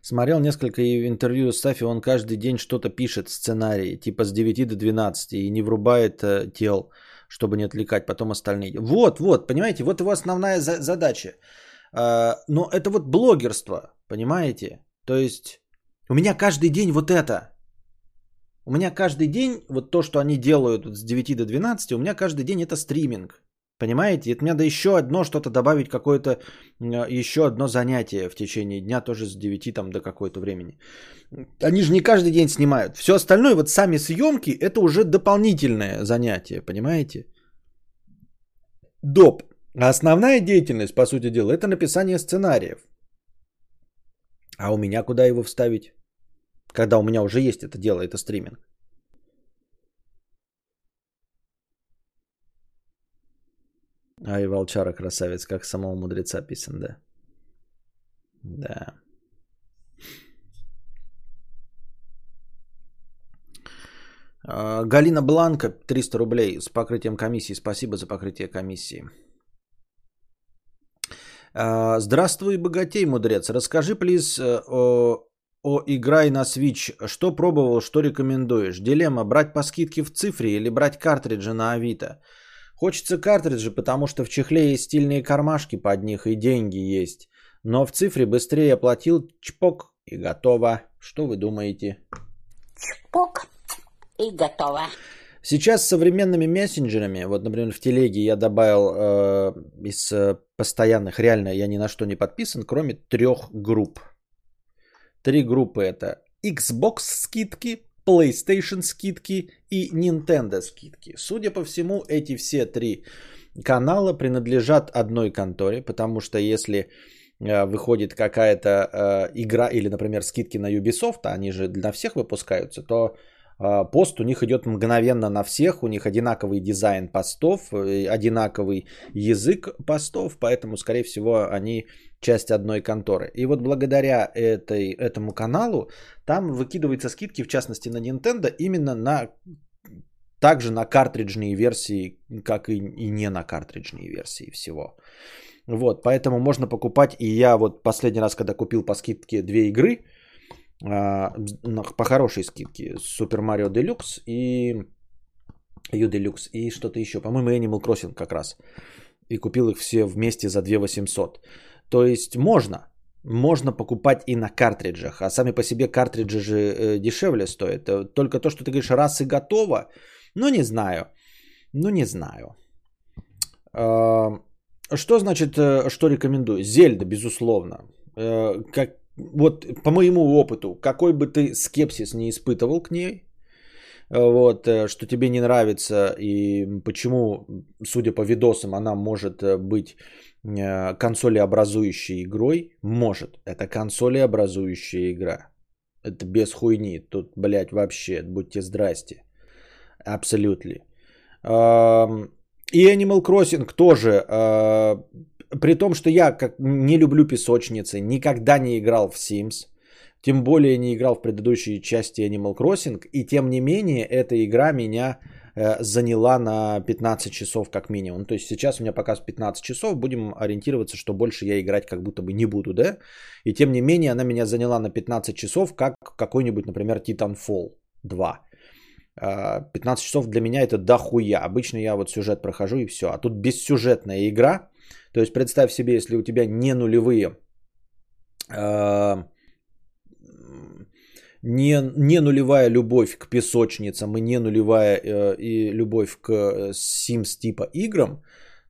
Смотрел несколько интервью с Сафи, он каждый день что-то пишет, сценарий, типа с 9 до 12, и не врубает э, тел, чтобы не отвлекать потом остальные. Вот, вот, понимаете, вот его основная за- задача. Э, но это вот блогерство, понимаете? То есть у меня каждый день вот это. У меня каждый день, вот то, что они делают с 9 до 12, у меня каждый день это стриминг. Понимаете? Это мне надо еще одно что-то добавить, какое-то еще одно занятие в течение дня, тоже с 9 там, до какой-то времени. Они же не каждый день снимают. Все остальное, вот сами съемки, это уже дополнительное занятие, понимаете? Доп. А основная деятельность, по сути дела, это написание сценариев. А у меня куда его вставить? Когда у меня уже есть это дело, это стриминг. А и волчара красавец, как самого мудреца писан, да. Да. А, Галина Бланка, 300 рублей с покрытием комиссии. Спасибо за покрытие комиссии. А, здравствуй, богатей, мудрец. Расскажи, плиз, э, о, о играй на Switch. Что пробовал, что рекомендуешь? Дилемма, брать по скидке в цифре или брать картриджи на Авито? Хочется картриджи, потому что в чехле есть стильные кармашки под них и деньги есть. Но в цифре быстрее оплатил чпок и готово. Что вы думаете? Чпок и готово. Сейчас с современными мессенджерами, вот, например, в телеге я добавил э, из э, постоянных, реально я ни на что не подписан, кроме трех групп. Три группы это Xbox скидки, PlayStation скидки и Nintendo скидки. Судя по всему, эти все три канала принадлежат одной конторе, потому что если э, выходит какая-то э, игра или, например, скидки на Ubisoft, они же на всех выпускаются, то пост у них идет мгновенно на всех, у них одинаковый дизайн постов, э, одинаковый язык постов, поэтому, скорее всего, они часть одной конторы. И вот благодаря этой, этому каналу там выкидываются скидки, в частности на Nintendo, именно на также на картриджные версии, как и, и не на картриджные версии всего. Вот, поэтому можно покупать, и я вот последний раз, когда купил по скидке две игры, а, по хорошей скидке, Super Mario Deluxe и U Deluxe и что-то еще, по-моему, Animal Crossing как раз. И купил их все вместе за 2 800. То есть можно. Можно покупать и на картриджах. А сами по себе картриджи же э, дешевле стоят. Э, только то, что ты говоришь, раз и готово. Ну, не знаю. Ну, не знаю. Э, что значит, э, что рекомендую? Зельда, безусловно. Как, вот по моему опыту, какой бы ты скепсис не испытывал к ней, вот, э, что тебе не нравится и почему, судя по видосам, она может э, быть Э, консолеобразующей игрой? Может. Это консолеобразующая игра. Это без хуйни. Тут, блядь, вообще, будьте здрасте. Абсолютно. И Animal Crossing тоже. При том, что я как не люблю песочницы, никогда не играл в Sims. Тем более не играл в предыдущие части Animal Crossing. И тем не менее, эта игра меня Э, заняла на 15 часов как минимум. То есть сейчас у меня показ 15 часов, будем ориентироваться, что больше я играть как будто бы не буду, да? И тем не менее она меня заняла на 15 часов, как какой-нибудь, например, Titanfall 2. 15 э, часов для меня это дохуя. Обычно я вот сюжет прохожу и все. А тут бессюжетная игра. То есть представь себе, если у тебя не нулевые э, не, не нулевая любовь к песочницам и не нулевая э, и любовь к э, Sims типа играм,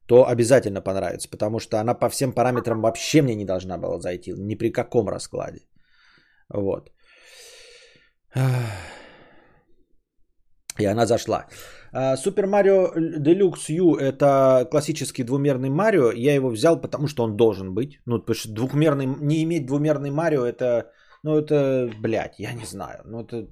то обязательно понравится, потому что она по всем параметрам вообще мне не должна была зайти, ни при каком раскладе. Вот. И она зашла. Супер Марио Deluxe U это классический двумерный Марио. Я его взял, потому что он должен быть. Ну, потому что двухмерный, не иметь двумерный Марио это ну это, блядь, я не знаю. Ну это...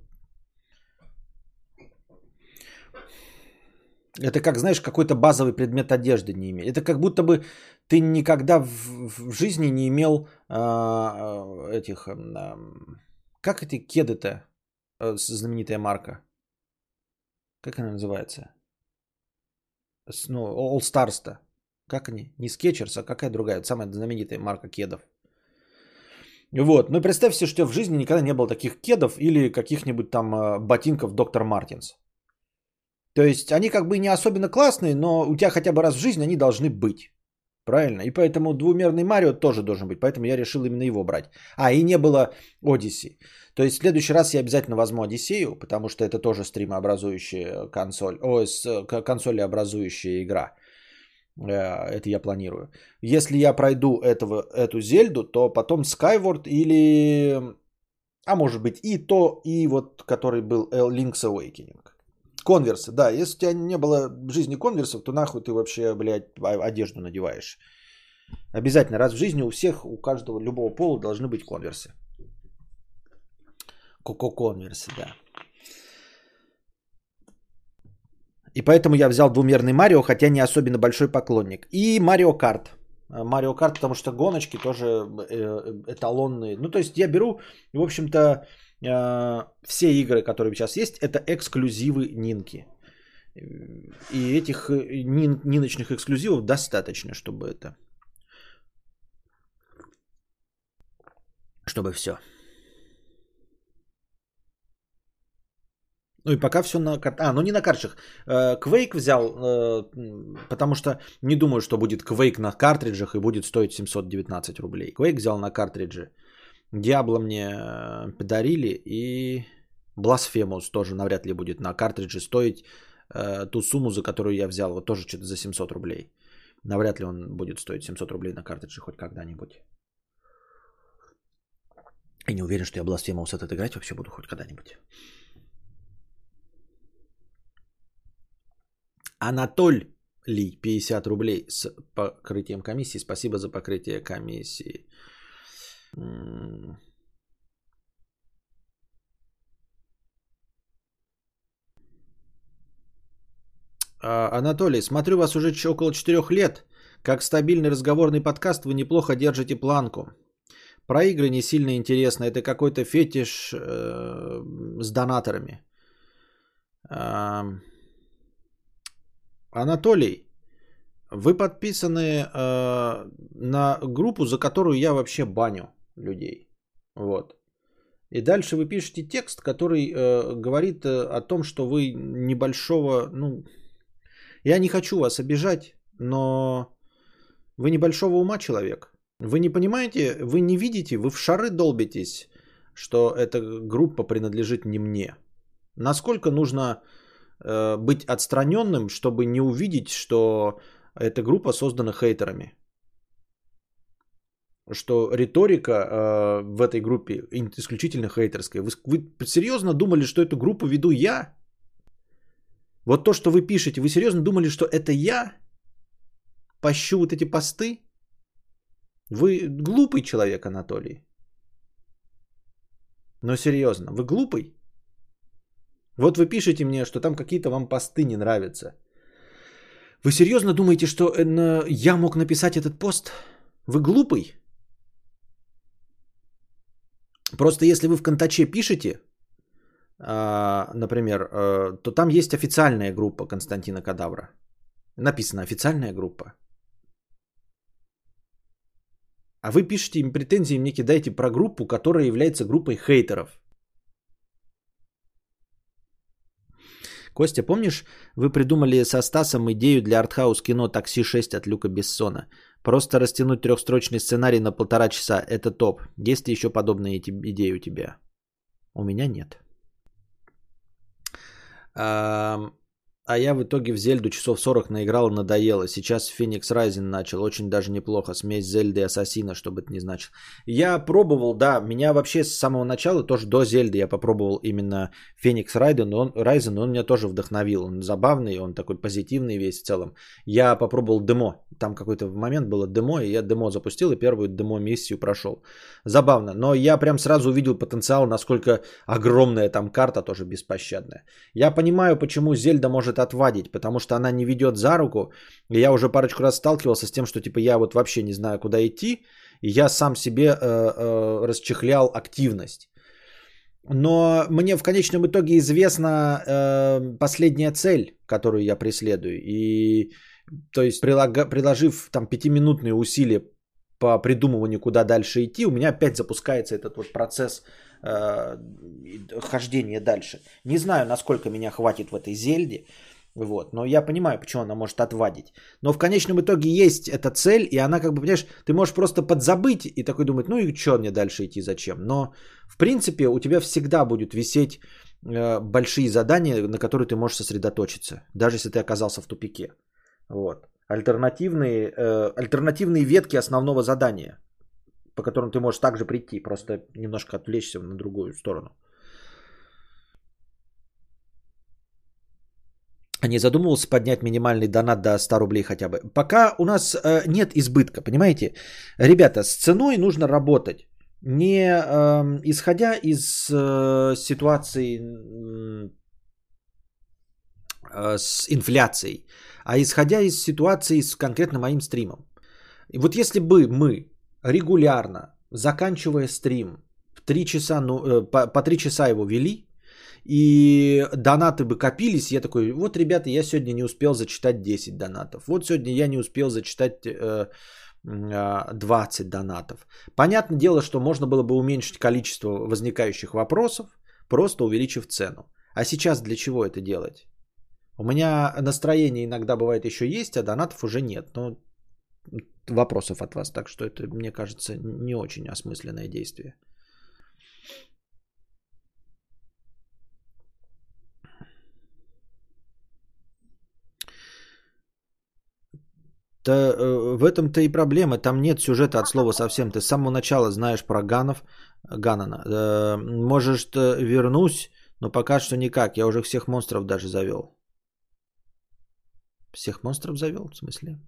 Это как, знаешь, какой-то базовый предмет одежды не иметь. Это как будто бы ты никогда в, в жизни не имел а, этих... А, как эти кеды-то? А, знаменитая марка. Как она называется? Ну, All Stars-то. Как они? Не Skechers, а какая другая? Самая знаменитая марка кедов. Вот. Ну, представь себе, что в жизни никогда не было таких кедов или каких-нибудь там э, ботинков доктор Мартинс. То есть они как бы не особенно классные, но у тебя хотя бы раз в жизни они должны быть. Правильно? И поэтому двумерный Марио тоже должен быть. Поэтому я решил именно его брать. А, и не было Одиссе. То есть в следующий раз я обязательно возьму Одиссею, потому что это тоже стримообразующая консоль. О, консолеобразующая игра. Э, это я планирую. Если я пройду этого, эту Зельду, то потом Skyward или... А может быть и то, и вот который был Link's Awakening. Конверсы, да. Если у тебя не было в жизни конверсов, то нахуй ты вообще, блядь, одежду надеваешь. Обязательно раз в жизни у всех, у каждого любого пола должны быть конверсы. Коко конверсы, да. И поэтому я взял двумерный Марио, хотя не особенно большой поклонник. И Марио Карт. Марио Карт, потому что гоночки тоже э, эталонные. Ну, то есть я беру, в общем-то, э, все игры, которые сейчас есть, это эксклюзивы Нинки. И этих э, нин, ниночных эксклюзивов достаточно, чтобы это... Чтобы все. Ну и пока все на картах. А, ну не на картриджах. Quake взял, э, потому что не думаю, что будет Quake на картриджах и будет стоить 719 рублей. Quake взял на картридже. Diablo мне э, подарили и Blasphemous тоже навряд ли будет на картридже стоить э, ту сумму, за которую я взял, вот тоже что-то за 700 рублей. Навряд ли он будет стоить 700 рублей на картридже хоть когда-нибудь. И не уверен, что я Blasphemous этот играть вообще буду хоть когда-нибудь. Анатоль ли 50 рублей с покрытием комиссии. Спасибо за покрытие комиссии. А, Анатолий, смотрю вас уже около 4 лет. Как стабильный разговорный подкаст вы неплохо держите планку. Про игры не сильно интересно. Это какой-то фетиш э, с донаторами. Э, Анатолий, вы подписаны э, на группу, за которую я вообще баню людей. Вот. И дальше вы пишете текст, который э, говорит э, о том, что вы небольшого, ну, я не хочу вас обижать, но вы небольшого ума человек. Вы не понимаете, вы не видите, вы в шары долбитесь, что эта группа принадлежит не мне. Насколько нужно Э, быть отстраненным, чтобы не увидеть, что эта группа создана хейтерами. Что риторика э, в этой группе исключительно хейтерская. Вы, вы серьезно думали, что эту группу веду я? Вот то, что вы пишете, вы серьезно думали, что это я пощу вот эти посты? Вы глупый человек, Анатолий. Но серьезно, вы глупый? Вот вы пишете мне, что там какие-то вам посты не нравятся. Вы серьезно думаете, что э, я мог написать этот пост? Вы глупый? Просто если вы в Контаче пишете, а, например, э, то там есть официальная группа Константина Кадавра. Написано официальная группа. А вы пишете им претензии, мне кидаете про группу, которая является группой хейтеров. Костя, помнишь, вы придумали со Стасом идею для артхаус кино «Такси 6» от Люка Бессона? Просто растянуть трехстрочный сценарий на полтора часа – это топ. Есть ли еще подобные идеи у тебя? У меня нет. А я в итоге в Зельду часов 40 наиграл, надоело. Сейчас Феникс Райзен начал, очень даже неплохо. Смесь Зельды и Ассасина, что бы это ни значило. Я пробовал, да, меня вообще с самого начала, тоже до Зельды я попробовал именно Феникс Райден, он, Райзен, он меня тоже вдохновил. Он забавный, он такой позитивный весь в целом. Я попробовал демо, там какой-то момент было демо, и я демо запустил и первую демо-миссию прошел. Забавно, но я прям сразу увидел потенциал, насколько огромная там карта, тоже беспощадная. Я понимаю, почему Зельда может отвадить, потому что она не ведет за руку. И я уже парочку раз сталкивался с тем, что типа я вот вообще не знаю, куда идти. И я сам себе э, э, расчехлял активность. Но мне в конечном итоге известна э, последняя цель, которую я преследую. И то есть приложив там пятиминутные усилия по придумыванию, куда дальше идти, у меня опять запускается этот вот процесс э, хождения дальше. Не знаю, насколько меня хватит в этой зельде, вот, но я понимаю, почему она может отвадить. Но в конечном итоге есть эта цель, и она как бы, понимаешь, ты можешь просто подзабыть и такой думать, ну и что мне дальше идти, зачем? Но в принципе у тебя всегда будет висеть э, большие задания, на которые ты можешь сосредоточиться, даже если ты оказался в тупике. Вот. Альтернативные, э, альтернативные ветки основного задания, по которым ты можешь также прийти, просто немножко отвлечься на другую сторону. А не задумывался поднять минимальный донат до 100 рублей хотя бы. Пока у нас э, нет избытка, понимаете? Ребята, с ценой нужно работать. Не э, исходя из э, ситуации э, с инфляцией, а исходя из ситуации с конкретно моим стримом. И вот если бы мы регулярно, заканчивая стрим, в 3 часа, ну, по, по 3 часа его вели, и донаты бы копились, я такой, вот, ребята, я сегодня не успел зачитать 10 донатов, вот сегодня я не успел зачитать э, 20 донатов. Понятное дело, что можно было бы уменьшить количество возникающих вопросов, просто увеличив цену. А сейчас для чего это делать? У меня настроение иногда бывает еще есть, а донатов уже нет. Но вопросов от вас, так что это, мне кажется, не очень осмысленное действие. Да, э, в этом-то и проблема. Там нет сюжета от слова совсем. Ты с самого начала знаешь про Ганов, Ганана. Э, можешь вернусь, но пока что никак. Я уже всех монстров даже завел. Всех монстров завел, в смысле?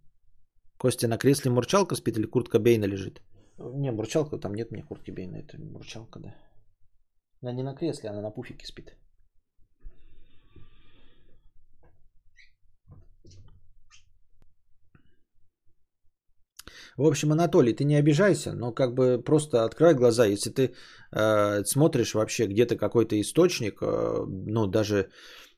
Костя на кресле Мурчалка спит или куртка Бейна лежит? Не, Мурчалка, там нет мне куртки Бейна, это Мурчалка, да. Она не на кресле, она на пуфике спит. В общем, Анатолий, ты не обижайся, но как бы просто открой глаза. Если ты э, смотришь вообще где-то какой-то источник, э, ну даже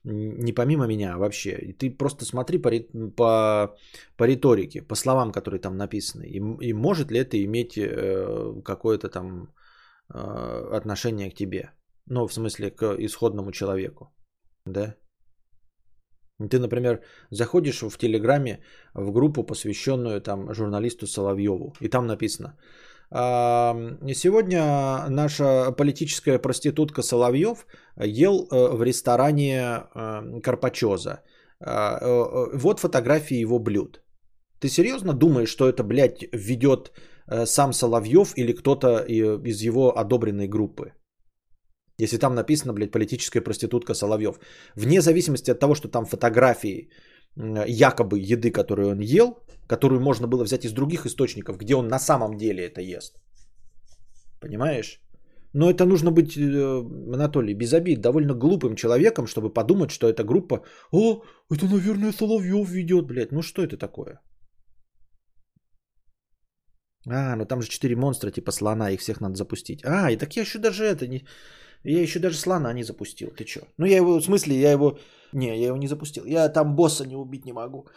не помимо меня а вообще, ты просто смотри по, по, по риторике, по словам, которые там написаны, и, и может ли это иметь э, какое-то там э, отношение к тебе, ну в смысле к исходному человеку, да? Ты, например, заходишь в Телеграме в группу, посвященную там журналисту Соловьеву, и там написано, сегодня наша политическая проститутка Соловьев ел э, в ресторане э, Карпачоза. Э, вот фотографии его блюд. Ты серьезно думаешь, что это, блядь, ведет сам Соловьев или кто-то из его одобренной группы? Если там написано, блядь, политическая проститутка Соловьев. Вне зависимости от того, что там фотографии якобы еды, которую он ел, которую можно было взять из других источников, где он на самом деле это ест. Понимаешь? Но это нужно быть, э, Анатолий, без обид, довольно глупым человеком, чтобы подумать, что эта группа, о, это, наверное, Соловьев ведет, блядь, ну что это такое? А, ну там же четыре монстра типа слона, их всех надо запустить. А, и так я еще даже это не... Я еще даже слона не запустил. Ты что? Ну я его, в смысле, я его... Не, я его не запустил. Я там босса не убить не могу.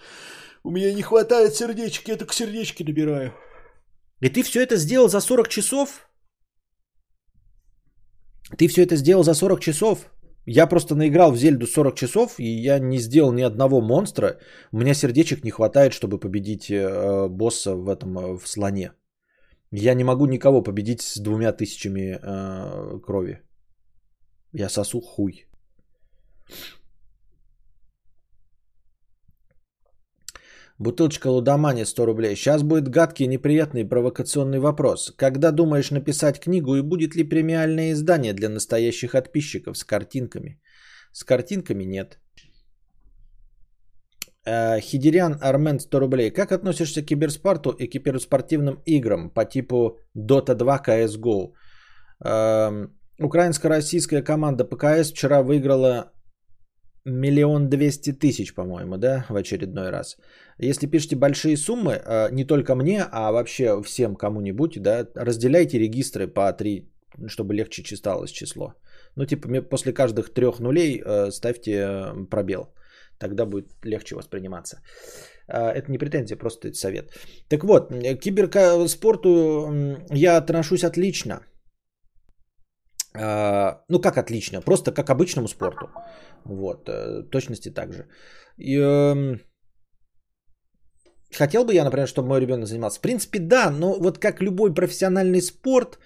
У меня не хватает сердечки, я только сердечки набираю. И ты все это сделал за 40 часов? Ты все это сделал за 40 часов? Я просто наиграл в Зельду 40 часов, и я не сделал ни одного монстра. У меня сердечек не хватает, чтобы победить э, босса в этом э, в слоне. Я не могу никого победить с двумя тысячами э, крови. Я сосу хуй. Бутылочка Лудомани 100 рублей. Сейчас будет гадкий, неприятный провокационный вопрос. Когда думаешь написать книгу и будет ли премиальное издание для настоящих подписчиков с картинками? С картинками нет. Э, Хидерян Армен 100 рублей. Как относишься к киберспорту и киберспортивным играм по типу Dota 2 CSGO? Украинско-российская команда ПКС вчера выиграла миллион двести тысяч, по-моему, да, в очередной раз. Если пишете большие суммы, э, не только мне, а вообще всем кому-нибудь, да, разделяйте регистры по три, чтобы легче читалось число. Ну, типа, после каждых трех нулей э, ставьте э, пробел. Тогда будет легче восприниматься. Это не претензия, просто это совет. Так вот, к киберспорту я отношусь отлично. А, ну, как отлично, просто как обычному спорту. Вот, э, точности так же. И, эм, хотел бы я, например, чтобы мой ребенок занимался? В принципе, да, но вот как любой профессиональный спорт,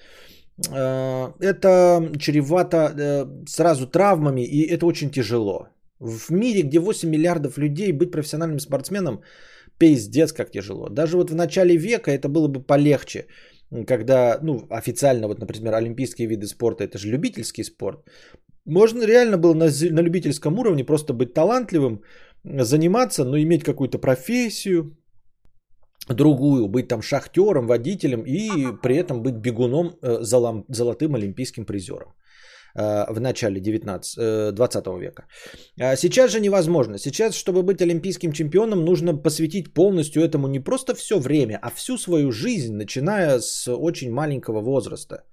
э, это чревато э, сразу травмами, и это очень тяжело. В мире, где 8 миллиардов людей, быть профессиональным спортсменом пиздец как тяжело. Даже вот в начале века это было бы полегче, когда, ну, официально, вот, например, олимпийские виды спорта, это же любительский спорт. Можно реально было на, на любительском уровне просто быть талантливым, заниматься, но иметь какую-то профессию, другую, быть там шахтером, водителем и при этом быть бегуном, э, золотым олимпийским призером. Э, в начале 19, 20 э, века. А сейчас же невозможно. Сейчас, чтобы быть олимпийским чемпионом, нужно посвятить полностью этому не просто все время, а всю свою жизнь, начиная с очень маленького возраста.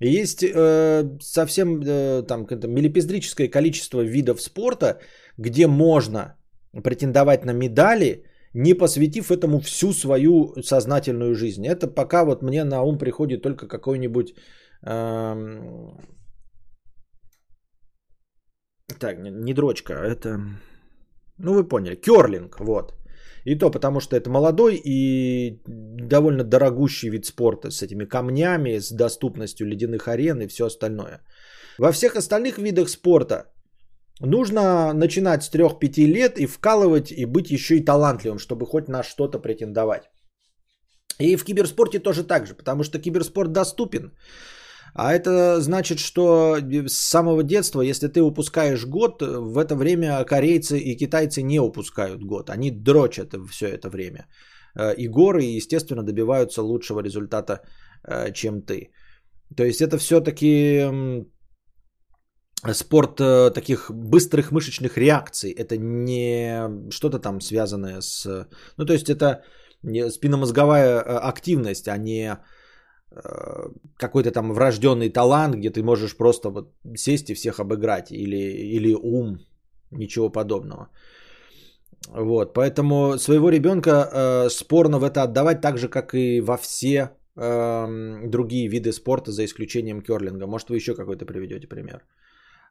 Есть э, совсем э, там милипиздрическое количество видов спорта, где можно претендовать на медали, не посвятив этому всю свою сознательную жизнь. Это пока вот мне на ум приходит только какой-нибудь э, так, не дрочка, а это... Ну, вы поняли. Керлинг, вот. И то потому, что это молодой и довольно дорогущий вид спорта с этими камнями, с доступностью ледяных арен и все остальное. Во всех остальных видах спорта нужно начинать с 3-5 лет и вкалывать, и быть еще и талантливым, чтобы хоть на что-то претендовать. И в киберспорте тоже так же, потому что киберспорт доступен. А это значит, что с самого детства, если ты упускаешь год, в это время корейцы и китайцы не упускают год. Они дрочат все это время. Э, и горы, естественно, добиваются лучшего результата, э, чем ты. То есть это все-таки спорт э, таких быстрых мышечных реакций. Это не что-то там связанное с... Ну, то есть это спинномозговая активность, а не Э, какой-то там врожденный талант, где ты можешь просто вот сесть и всех обыграть, или, или ум, ничего подобного. Вот, поэтому своего ребенка э, спорно в это отдавать так же, как и во все э, другие виды спорта, за исключением керлинга. Может, вы еще какой-то приведете пример.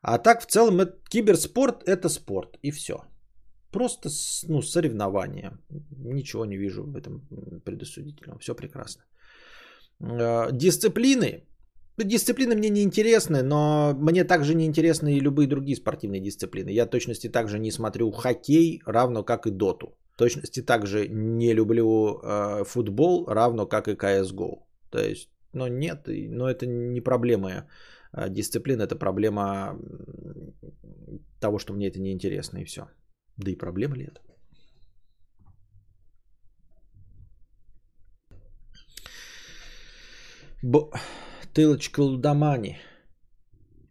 А так, в целом, это, киберспорт – это спорт, и все. Просто ну, соревнования. Ничего не вижу в этом предосудительного. Все прекрасно. Э, дисциплины. Дисциплины мне не интересны, но мне также не интересны и любые другие спортивные дисциплины. Я точности также не смотрю хоккей, равно как и доту. Точности также не люблю э, футбол, равно как и CSGO. То есть, ну нет, но это не проблема э, дисциплины, это проблема того, что мне это не интересно и все. Да и проблема ли это? Б... Тылочка Лудомани.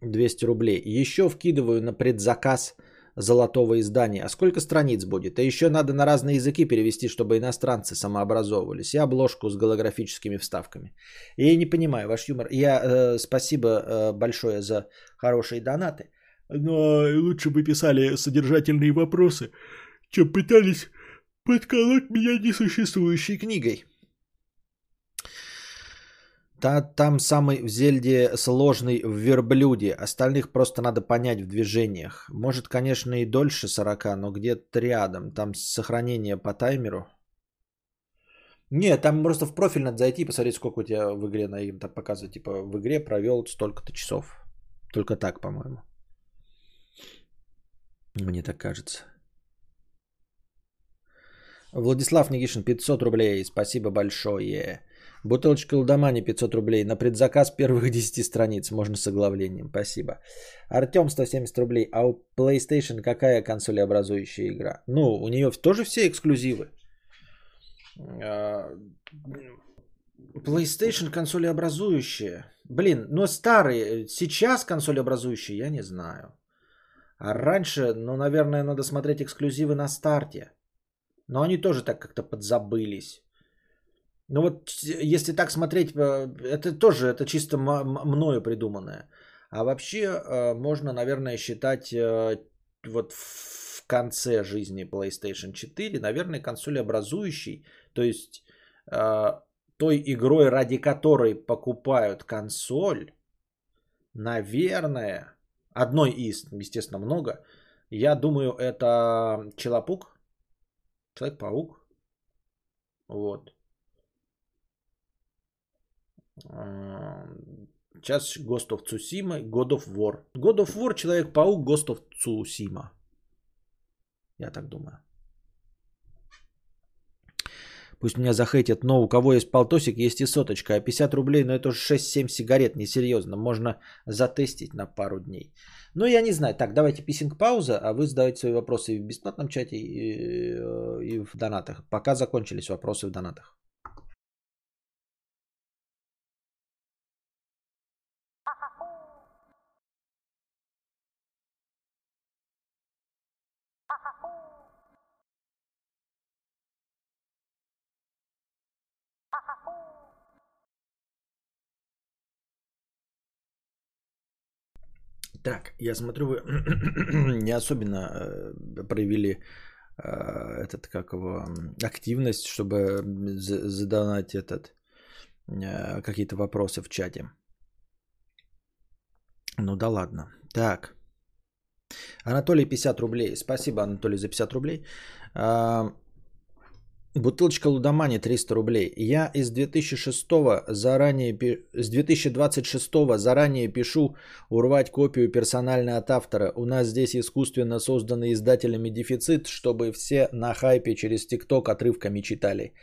200 рублей. Еще вкидываю на предзаказ золотого издания. А сколько страниц будет? А еще надо на разные языки перевести, чтобы иностранцы самообразовывались. И обложку с голографическими вставками. Я не понимаю ваш юмор. Я э, спасибо э, большое за хорошие донаты. Но лучше бы писали содержательные вопросы, чем пытались подколоть меня несуществующей книгой. Та, там самый в Зельде сложный в верблюде. Остальных просто надо понять в движениях. Может, конечно, и дольше 40, но где-то рядом. Там сохранение по таймеру. Не, там просто в профиль надо зайти и посмотреть, сколько у тебя в игре на им так показывает. Типа в игре провел столько-то часов. Только так, по-моему. Мне так кажется. Владислав Никишин, 500 рублей. Спасибо большое. Бутылочка Ладомани 500 рублей. На предзаказ первых 10 страниц. Можно с оглавлением. Спасибо. Артем 170 рублей. А у PlayStation какая консолеобразующая игра? Ну, у нее тоже все эксклюзивы. А, PlayStation консолеобразующая. Блин, но старые. Сейчас консолеобразующие, я не знаю. А раньше, ну, наверное, надо смотреть эксклюзивы на старте. Но они тоже так как-то подзабылись. Ну вот, если так смотреть, э, это тоже, это чисто мною придуманное. А вообще э, можно, наверное, считать э, вот в конце жизни PlayStation 4, наверное, консоль образующей, то есть той игрой, ради которой покупают консоль, наверное, одной из, естественно, много, я думаю, это Челопук, Человек-паук, вот. Сейчас Ghost of Tsushima, God of War. God of War, Человек-паук, Ghost of Tsushima. Я так думаю. Пусть меня захейтят, но у кого есть полтосик, есть и соточка. А 50 рублей, ну это уже 6-7 сигарет, несерьезно. Можно затестить на пару дней. Ну, я не знаю. Так, давайте писинг пауза, а вы задавайте свои вопросы и в бесплатном чате, и, и в донатах. Пока закончились вопросы в донатах. Так, я смотрю, вы не особенно э, проявили э, этот, как его, активность, чтобы задонать этот, э, какие-то вопросы в чате. Ну да ладно. Так. Анатолий 50 рублей. Спасибо, Анатолий, за 50 рублей. А, Бутылочка Лудомани 300 рублей. Я из 2006 заранее, с 2026 заранее пишу урвать копию персонально от автора. У нас здесь искусственно созданный издателями дефицит, чтобы все на хайпе через ТикТок отрывками читали.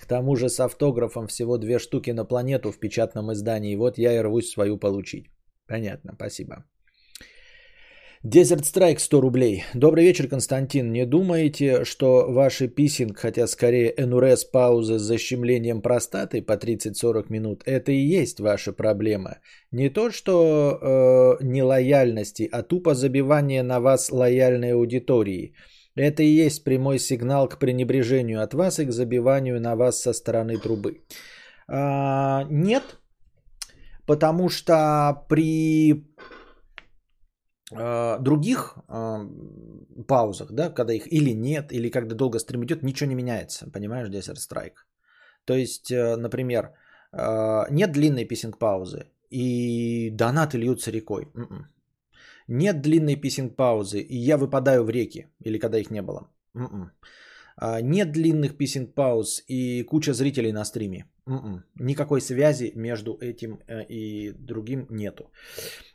К тому же с автографом всего две штуки на планету в печатном издании. Вот я и рвусь свою получить. Понятно, спасибо. Desert Strike 100 рублей. Добрый вечер, Константин. Не думаете, что ваши писинг, хотя скорее НРС паузы с защемлением простаты по 30-40 минут, это и есть ваша проблема? Не то, что э, не лояльности, а тупо забивание на вас лояльной аудитории. Это и есть прямой сигнал к пренебрежению от вас и к забиванию на вас со стороны трубы. А, нет, потому что при других э, паузах, да, когда их или нет, или когда долго стрим идет, ничего не меняется, понимаешь, Desert Strike. То есть, э, например, э, нет длинной писинг паузы, и донаты льются рекой. М-м. Нет длинной писинг паузы, и я выпадаю в реки, или когда их не было. М-м. Нет длинных писинг пауз и куча зрителей на стриме. Mm-mm. Никакой связи между этим э, и другим нету.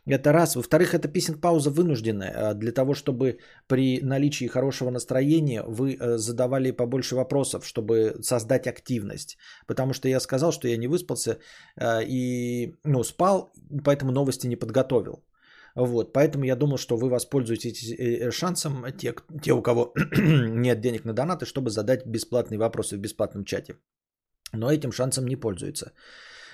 Это раз. Во-вторых, это писинг пауза вынужденная э, для того, чтобы при наличии хорошего настроения вы э, задавали побольше вопросов, чтобы создать активность. Потому что я сказал, что я не выспался и ну, спал, поэтому новости не подготовил. Вот, поэтому я думал, что вы воспользуетесь шансом, те, те у кого нет денег на донаты, чтобы задать бесплатные вопросы в бесплатном чате но этим шансом не пользуется.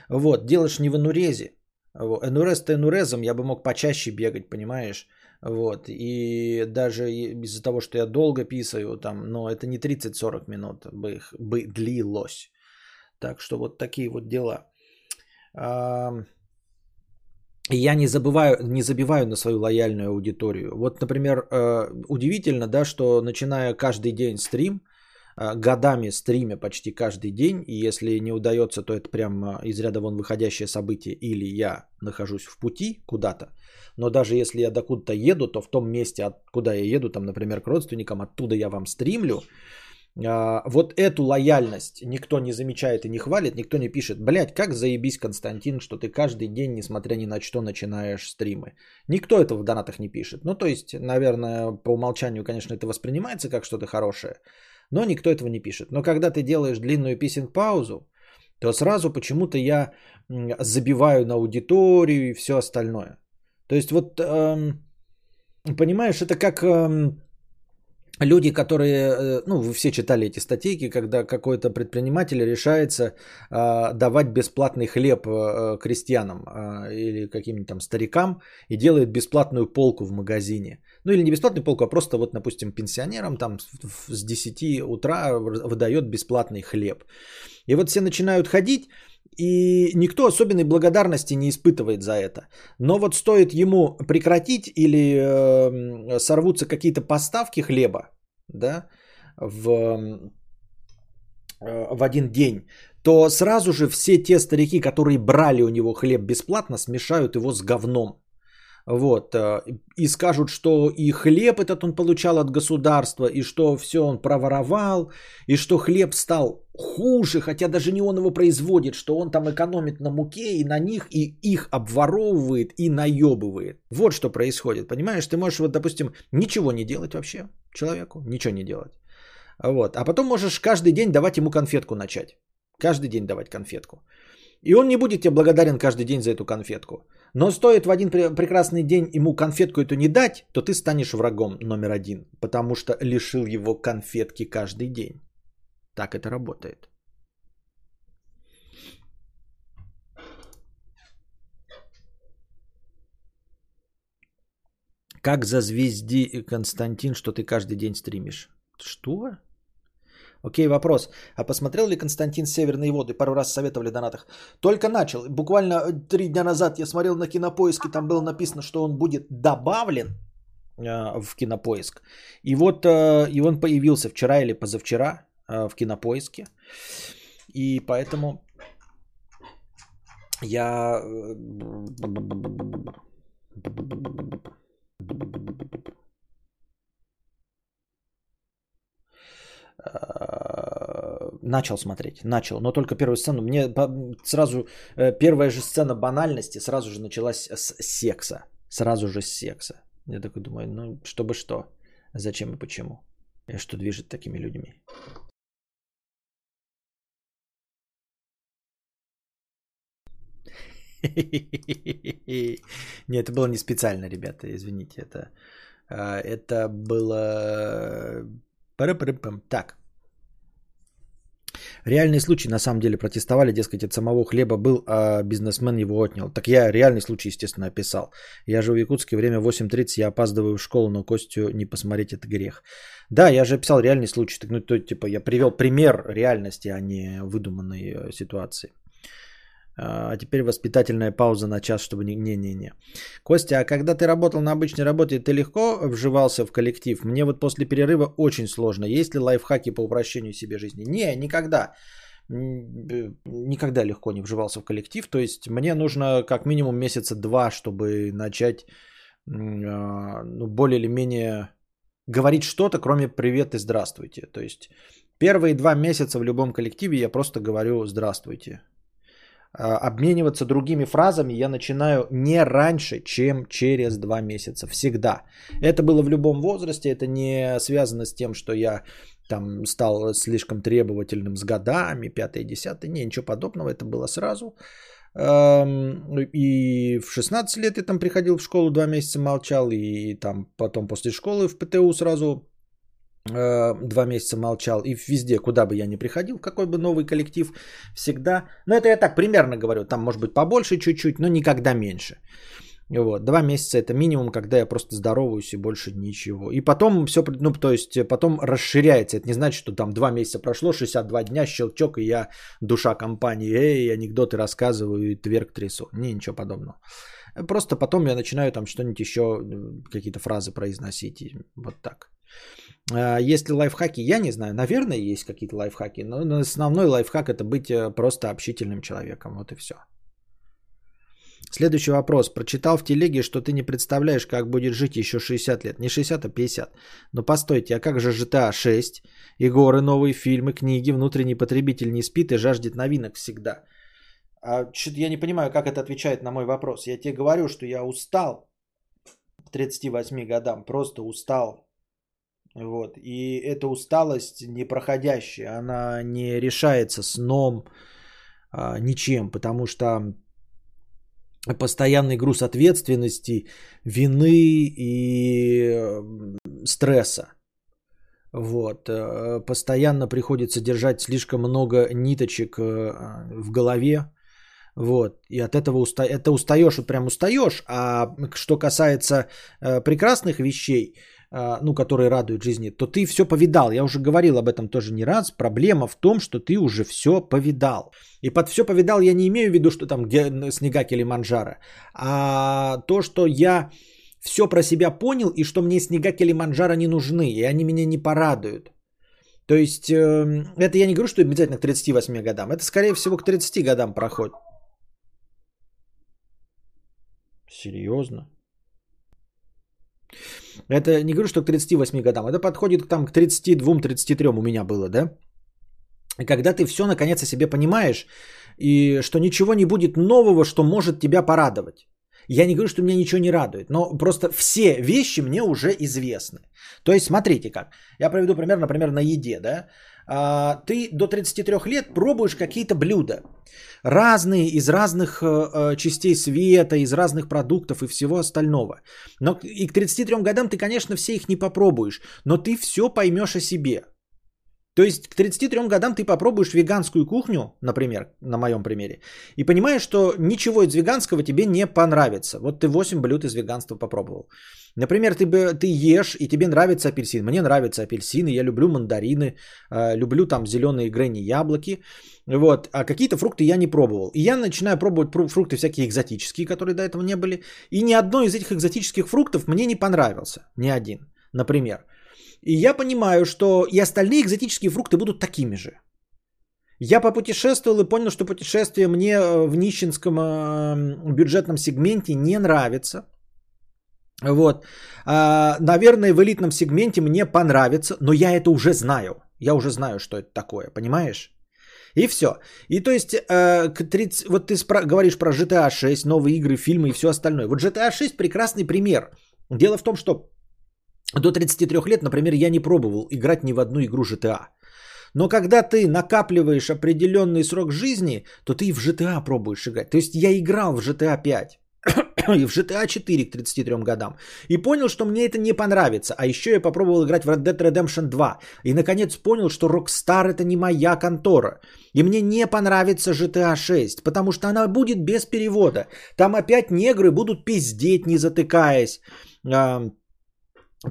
Вот, делаешь не в энурезе. Энурез-то энурезом я бы мог почаще бегать, понимаешь? Вот, и даже из-за того, что я долго писаю, там, но это не 30-40 минут бы, бы длилось. Так что вот такие вот дела. И я не забываю, не забиваю на свою лояльную аудиторию. Вот, например, э, удивительно, да, что начиная каждый день стрим – годами стриме почти каждый день, и если не удается, то это прям а, из ряда вон выходящее событие, или я нахожусь в пути куда-то, но даже если я докуда-то еду, то в том месте, куда я еду, там, например, к родственникам, оттуда я вам стримлю, а, вот эту лояльность никто не замечает и не хвалит, никто не пишет, блядь, как заебись, Константин, что ты каждый день, несмотря ни на что, начинаешь стримы. Никто этого в донатах не пишет. Ну, то есть, наверное, по умолчанию, конечно, это воспринимается как что-то хорошее, но никто этого не пишет. Но когда ты делаешь длинную писинг-паузу, то сразу почему-то я забиваю на аудиторию и все остальное. То есть вот, эм, понимаешь, это как эм, люди, которые, э, ну, вы все читали эти статейки, когда какой-то предприниматель решается э, давать бесплатный хлеб э, крестьянам э, или каким-нибудь там старикам и делает бесплатную полку в магазине. Ну или не бесплатную полку, а просто вот, допустим, пенсионерам там с 10 утра выдает бесплатный хлеб. И вот все начинают ходить и никто особенной благодарности не испытывает за это. Но вот стоит ему прекратить или э, сорвутся какие-то поставки хлеба, да, в, э, в один день, то сразу же все те старики, которые брали у него хлеб бесплатно, смешают его с говном. Вот. Э, и скажут, что и хлеб этот он получал от государства, и что все он проворовал, и что хлеб стал хуже, хотя даже не он его производит, что он там экономит на муке и на них, и их обворовывает и наебывает. Вот что происходит, понимаешь? Ты можешь, вот, допустим, ничего не делать вообще человеку, ничего не делать. Вот. А потом можешь каждый день давать ему конфетку начать. Каждый день давать конфетку. И он не будет тебе благодарен каждый день за эту конфетку. Но стоит в один прекрасный день ему конфетку эту не дать, то ты станешь врагом номер один, потому что лишил его конфетки каждый день. Так это работает. Как зазвезди Константин, что ты каждый день стримишь? Что? Окей, вопрос. А посмотрел ли Константин «Северные воды»? Пару раз советовали в донатах. Только начал. Буквально э, три дня назад я смотрел на Кинопоиске, там было написано, что он будет добавлен э, в Кинопоиск. И вот э, и он появился вчера или позавчера в Кинопоиске. И поэтому я... начал смотреть, начал, но только первую сцену. Мне сразу, э, первая же сцена банальности сразу же началась с секса. Сразу же с секса. Я такой думаю, ну, чтобы что, зачем и почему. И что движет такими людьми. Нет, это было не специально, ребята, извините. Это, э, это было так. Реальный случай, на самом деле, протестовали, дескать, от самого хлеба был, а бизнесмен его отнял. Так я реальный случай, естественно, описал. Я живу в Якутске, время 8.30, я опаздываю в школу, но Костю не посмотреть это грех. Да, я же описал реальный случай. Так, ну, то, типа, я привел пример реальности, а не выдуманной э, ситуации. А теперь воспитательная пауза на час, чтобы не... Не-не-не. Костя, а когда ты работал на обычной работе, ты легко вживался в коллектив? Мне вот после перерыва очень сложно. Есть ли лайфхаки по упрощению себе жизни? Не, никогда. Никогда легко не вживался в коллектив. То есть мне нужно как минимум месяца два, чтобы начать а, ну, более или менее говорить что-то, кроме привет и здравствуйте. То есть первые два месяца в любом коллективе я просто говорю здравствуйте. А, обмениваться другими фразами я начинаю не раньше, чем через два месяца. Всегда. Это было в любом возрасте. Это не связано с тем, что я там стал слишком требовательным с годами, пятое, десятое. Не, ничего подобного. Это было сразу. И в 16 лет я там приходил в школу, два месяца молчал. И там потом после школы в ПТУ сразу Э, два месяца молчал и везде, куда бы я ни приходил, какой бы новый коллектив, всегда, ну это я так примерно говорю, там может быть побольше чуть-чуть, но никогда меньше. Вот, два месяца это минимум, когда я просто здороваюсь и больше ничего. И потом все, ну то есть потом расширяется. Это не значит, что там два месяца прошло, 62 дня, щелчок, и я душа компании, эй, анекдоты рассказываю и тверк трясу. Не, ничего подобного. Просто потом я начинаю там что-нибудь еще, какие-то фразы произносить. И вот так. А, есть ли лайфхаки? Я не знаю. Наверное, есть какие-то лайфхаки. Но основной лайфхак это быть э, просто общительным человеком. Вот и все. Следующий вопрос. Прочитал в телеге, что ты не представляешь, как будет жить еще 60 лет. Не 60, а 50. Но постойте, а как же GTA 6? И горы, новые фильмы, книги, внутренний потребитель не спит и жаждет новинок всегда. А, я не понимаю, как это отвечает на мой вопрос. Я тебе говорю, что я устал к 38 годам. Просто устал вот. И эта усталость непроходящая, она не решается сном, а, ничем, потому что постоянный груз ответственности, вины и стресса. Вот. Э, постоянно приходится держать слишком много ниточек э, в голове. Вот. И от этого уста... это устаешь, вот прям устаешь. А что касается э, прекрасных вещей, ну, которые радуют жизни, то ты все повидал. Я уже говорил об этом тоже не раз. Проблема в том, что ты уже все повидал. И под все повидал я не имею в виду, что там снега Килиманджаро, а то, что я все про себя понял и что мне снега Килиманджаро не нужны, и они меня не порадуют. То есть эм, это я не говорю, что обязательно к 38 годам. Это скорее всего к 30 годам проходит. Серьезно? Это не говорю, что к 38 годам. Это подходит там, к 32-33 у меня было, да? И когда ты все наконец о себе понимаешь, и что ничего не будет нового, что может тебя порадовать. Я не говорю, что меня ничего не радует, но просто все вещи мне уже известны. То есть, смотрите как. Я проведу пример, например, на еде, да. А, ты до 33 лет пробуешь какие-то блюда. Разные, из разных э, э, частей света, из разных продуктов и всего остального. Но и к 33 годам ты, конечно, все их не попробуешь, но ты все поймешь о себе. То есть к 33 годам ты попробуешь веганскую кухню, например, на моем примере, и понимаешь, что ничего из веганского тебе не понравится. Вот ты 8 блюд из веганства попробовал. Например, ты, бы, ты ешь, и тебе нравится апельсин. Мне нравятся апельсины, я люблю мандарины, э, люблю там зеленые грени яблоки. Вот. А какие-то фрукты я не пробовал. И я начинаю пробовать фрукты всякие экзотические, которые до этого не были. И ни одной из этих экзотических фруктов мне не понравился. Ни один. Например. И я понимаю, что и остальные экзотические фрукты будут такими же. Я попутешествовал и понял, что путешествие мне э, в нищенском э, бюджетном сегменте не нравится. Вот. А, наверное, в элитном сегменте мне понравится, но я это уже знаю. Я уже знаю, что это такое, понимаешь? И все. И то есть, э, к 30, вот ты спро- говоришь про GTA 6, новые игры, фильмы и все остальное. Вот GTA 6 прекрасный пример. Дело в том, что до 33 лет, например, я не пробовал играть ни в одну игру GTA. Но когда ты накапливаешь определенный срок жизни, то ты и в GTA пробуешь играть. То есть я играл в GTA 5 и в GTA 4 к 33 годам. И понял, что мне это не понравится. А еще я попробовал играть в Red Dead Redemption 2. И наконец понял, что Rockstar это не моя контора. И мне не понравится GTA 6, потому что она будет без перевода. Там опять негры будут пиздеть, не затыкаясь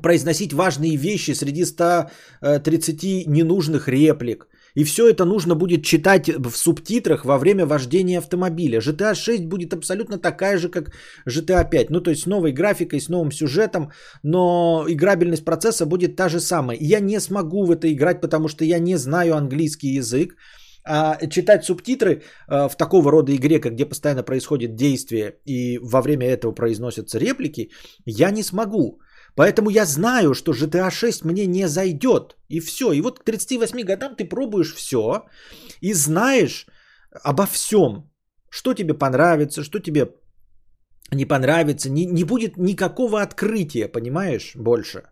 произносить важные вещи среди 130 э, ненужных реплик. И все это нужно будет читать в субтитрах во время вождения автомобиля. GTA 6 будет абсолютно такая же, как GTA 5. Ну, то есть с новой графикой, с новым сюжетом, но играбельность процесса будет та же самая. Я не смогу в это играть, потому что я не знаю английский язык. А читать субтитры э, в такого рода игре, где постоянно происходит действие и во время этого произносятся реплики, я не смогу. Поэтому я знаю, что GTA 6 мне не зайдет. И все. И вот к 38 годам ты пробуешь все и знаешь обо всем. Что тебе понравится, что тебе не понравится. Не, не будет никакого открытия, понимаешь, больше.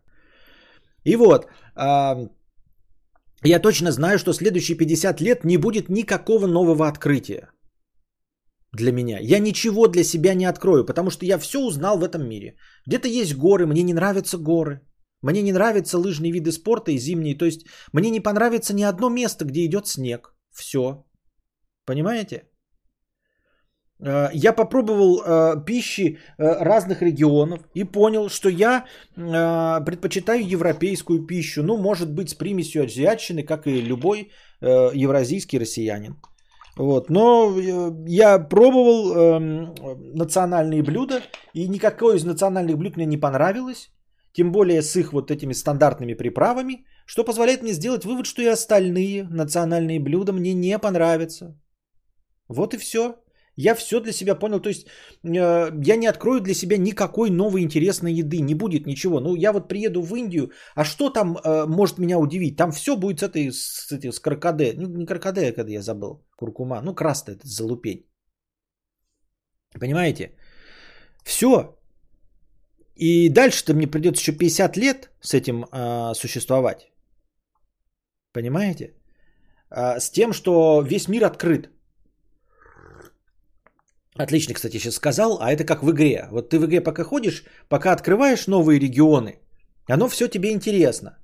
И вот, э, я точно знаю, что следующие 50 лет не будет никакого нового открытия для меня. Я ничего для себя не открою, потому что я все узнал в этом мире. Где-то есть горы, мне не нравятся горы. Мне не нравятся лыжные виды спорта и зимние. То есть мне не понравится ни одно место, где идет снег. Все. Понимаете? Э, я попробовал э, пищи э, разных регионов и понял, что я предпочитаю европейскую пищу. Ну, может быть, с примесью азиатчины, как и любой евразийский россиянин. Вот. Но э, я пробовал э, национальные блюда, и никакое из национальных блюд мне не понравилось. Тем более с их вот этими стандартными приправами, что позволяет мне сделать вывод, что и остальные национальные блюда мне не понравятся. Вот и все. Я все для себя понял. То есть э, я не открою для себя никакой новой интересной еды. Не будет ничего. Ну, я вот приеду в Индию, а что там э, может меня удивить? Там все будет с этой, с, этой, с крокоде. Ну, не крокоде, а когда я забыл. Куркума. Ну, красный этот залупень. Понимаете? Все. И дальше-то мне придется еще 50 лет с этим э, существовать. Понимаете? Э, с тем, что весь мир открыт. Отлично, кстати, сейчас сказал, а это как в игре. Вот ты в игре пока ходишь, пока открываешь новые регионы, оно все тебе интересно.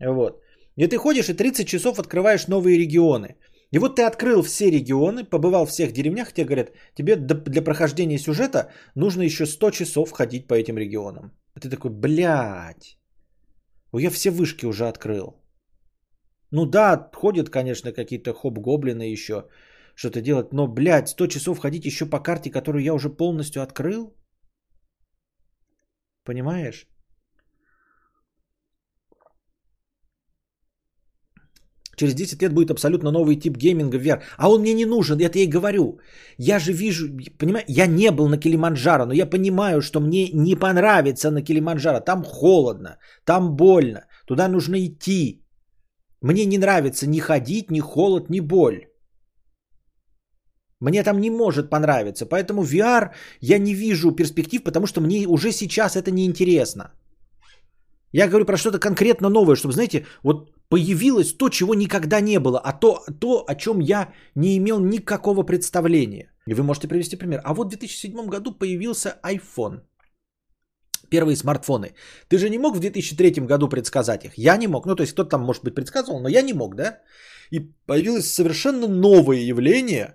Вот. И ты ходишь и 30 часов открываешь новые регионы. И вот ты открыл все регионы, побывал в всех деревнях, тебе говорят, тебе для прохождения сюжета нужно еще 100 часов ходить по этим регионам. И ты такой, блядь, Я все вышки уже открыл. Ну да, ходят, конечно, какие-то хоп-гоблины еще что-то делать, но, блядь, 100 часов ходить еще по карте, которую я уже полностью открыл? Понимаешь? Через 10 лет будет абсолютно новый тип гейминга в VR. А он мне не нужен, это я и говорю. Я же вижу, понимаю, я не был на Килиманджаро, но я понимаю, что мне не понравится на Килиманджаро. Там холодно, там больно, туда нужно идти. Мне не нравится ни ходить, ни холод, ни боль. Мне там не может понравиться. Поэтому VR я не вижу перспектив, потому что мне уже сейчас это не интересно. Я говорю про что-то конкретно новое, чтобы, знаете, вот появилось то, чего никогда не было, а то, то, о чем я не имел никакого представления. И вы можете привести пример. А вот в 2007 году появился iPhone. Первые смартфоны. Ты же не мог в 2003 году предсказать их. Я не мог. Ну, то есть кто-то там, может быть, предсказывал, но я не мог, да? И появилось совершенно новое явление,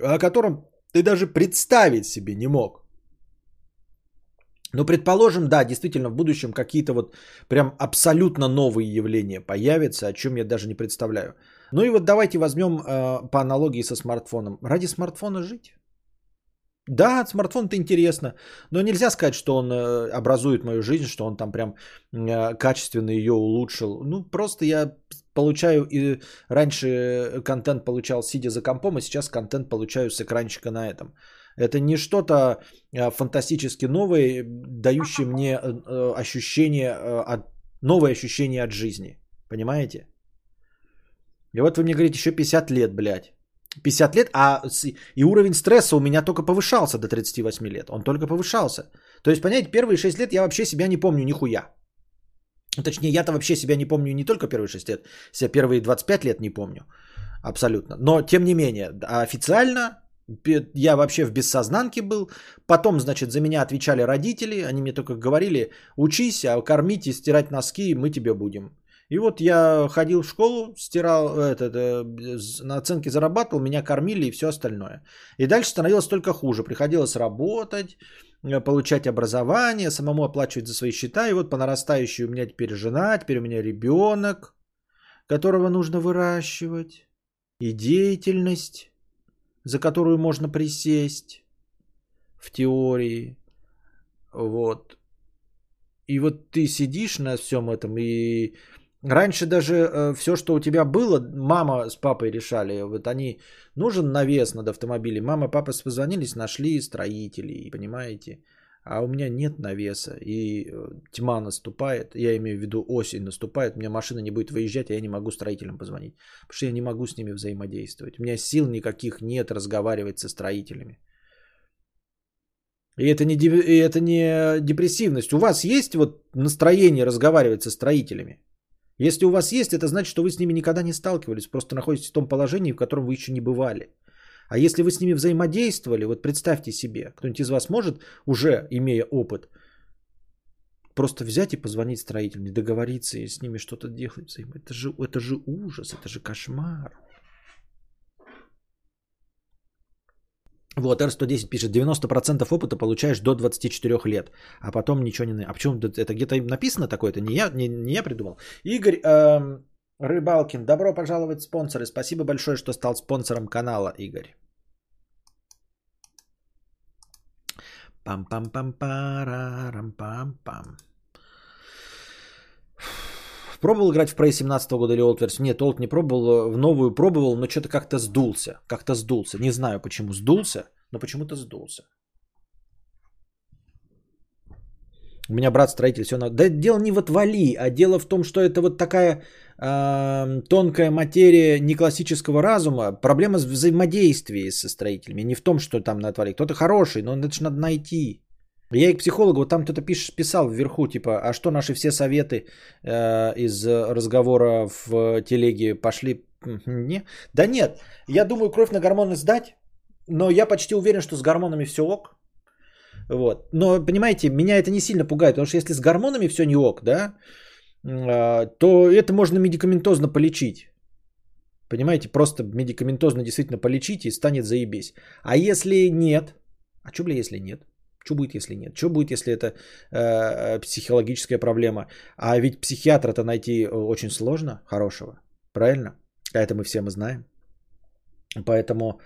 о котором ты даже представить себе не мог. Ну, предположим, да, действительно, в будущем какие-то вот прям абсолютно новые явления появятся, о чем я даже не представляю. Ну и вот давайте возьмем э, по аналогии со смартфоном. Ради смартфона жить? Да, смартфон это интересно, но нельзя сказать, что он э, образует мою жизнь, что он там прям э, качественно ее улучшил. Ну, просто я получаю и раньше контент получал сидя за компом, а сейчас контент получаю с экранчика на этом. Это не что-то э, фантастически новое, дающее мне ощущение от новое ощущение от жизни. Понимаете? И вот вы мне говорите, еще 50 лет, блядь. 50 лет, а и уровень стресса у меня только повышался до 38 лет. Он только повышался. То есть, понимаете, первые 6 лет я вообще себя не помню нихуя. Точнее, я-то вообще себя не помню не только первые 6 лет, себя первые 25 лет не помню. Абсолютно. Но, тем не менее, официально я вообще в бессознанке был. Потом, значит, за меня отвечали родители. Они мне только говорили, учись, а кормить и стирать носки мы тебе будем. И вот я ходил в школу, стирал, этот, э, на оценки зарабатывал, меня кормили и все остальное. И дальше становилось только хуже. Приходилось работать, э, получать образование, самому оплачивать за свои счета. И вот по нарастающей у меня теперь жена, теперь у меня ребенок, которого нужно выращивать. И деятельность, за которую можно присесть в теории. Вот. И вот ты сидишь на всем этом и Раньше даже э, все, что у тебя было, мама с папой решали. Вот они, нужен навес над автомобилем. Мама, папа позвонились, нашли строителей, понимаете? А у меня нет навеса, и э, тьма наступает, я имею в виду осень наступает, у меня машина не будет выезжать, а я не могу строителям позвонить, потому что я не могу с ними взаимодействовать. У меня сил никаких нет разговаривать со строителями. И это не, и это не депрессивность. У вас есть вот настроение разговаривать со строителями? Если у вас есть, это значит, что вы с ними никогда не сталкивались, просто находитесь в том положении, в котором вы еще не бывали. А если вы с ними взаимодействовали, вот представьте себе, кто-нибудь из вас может, уже имея опыт, просто взять и позвонить строителям, договориться и с ними что-то делать. Это же, это же ужас, это же кошмар. Вот, R110 пишет, 90% опыта получаешь до 24 лет, а потом ничего не... А почему это где-то написано такое? Это не я, не, не я придумал. Игорь эм, Рыбалкин, добро пожаловать спонсоры. Спасибо большое, что стал спонсором канала, Игорь. Пам-пам-пам-парам-пам-пам. Пробовал играть в Prey 17 года или Old версию? Нет, Old не пробовал, в новую пробовал, но что-то как-то сдулся. Как-то сдулся. Не знаю почему сдулся, но почему-то сдулся. У меня брат строитель, все надо. Да дело не в отвали, а дело в том, что это вот такая э, тонкая материя не классического разума. Проблема в взаимодействии со строителями, не в том, что там на отвали. Кто-то хороший, но это же надо найти. Я и к психологу, вот там кто-то пиш, писал вверху, типа, а что наши все советы э, из разговора в телеге пошли? Не? Да нет, я думаю, кровь на гормоны сдать, но я почти уверен, что с гормонами все ок. Вот. Но, понимаете, меня это не сильно пугает, потому что если с гормонами все не ок, да, э, то это можно медикаментозно полечить. Понимаете, просто медикаментозно действительно полечить и станет заебись. А если нет, а что, бля, если нет? Что будет, если нет? Что будет, если это э, психологическая проблема? А ведь психиатра-то найти очень сложно, хорошего. Правильно? А это мы все мы знаем. Поэтому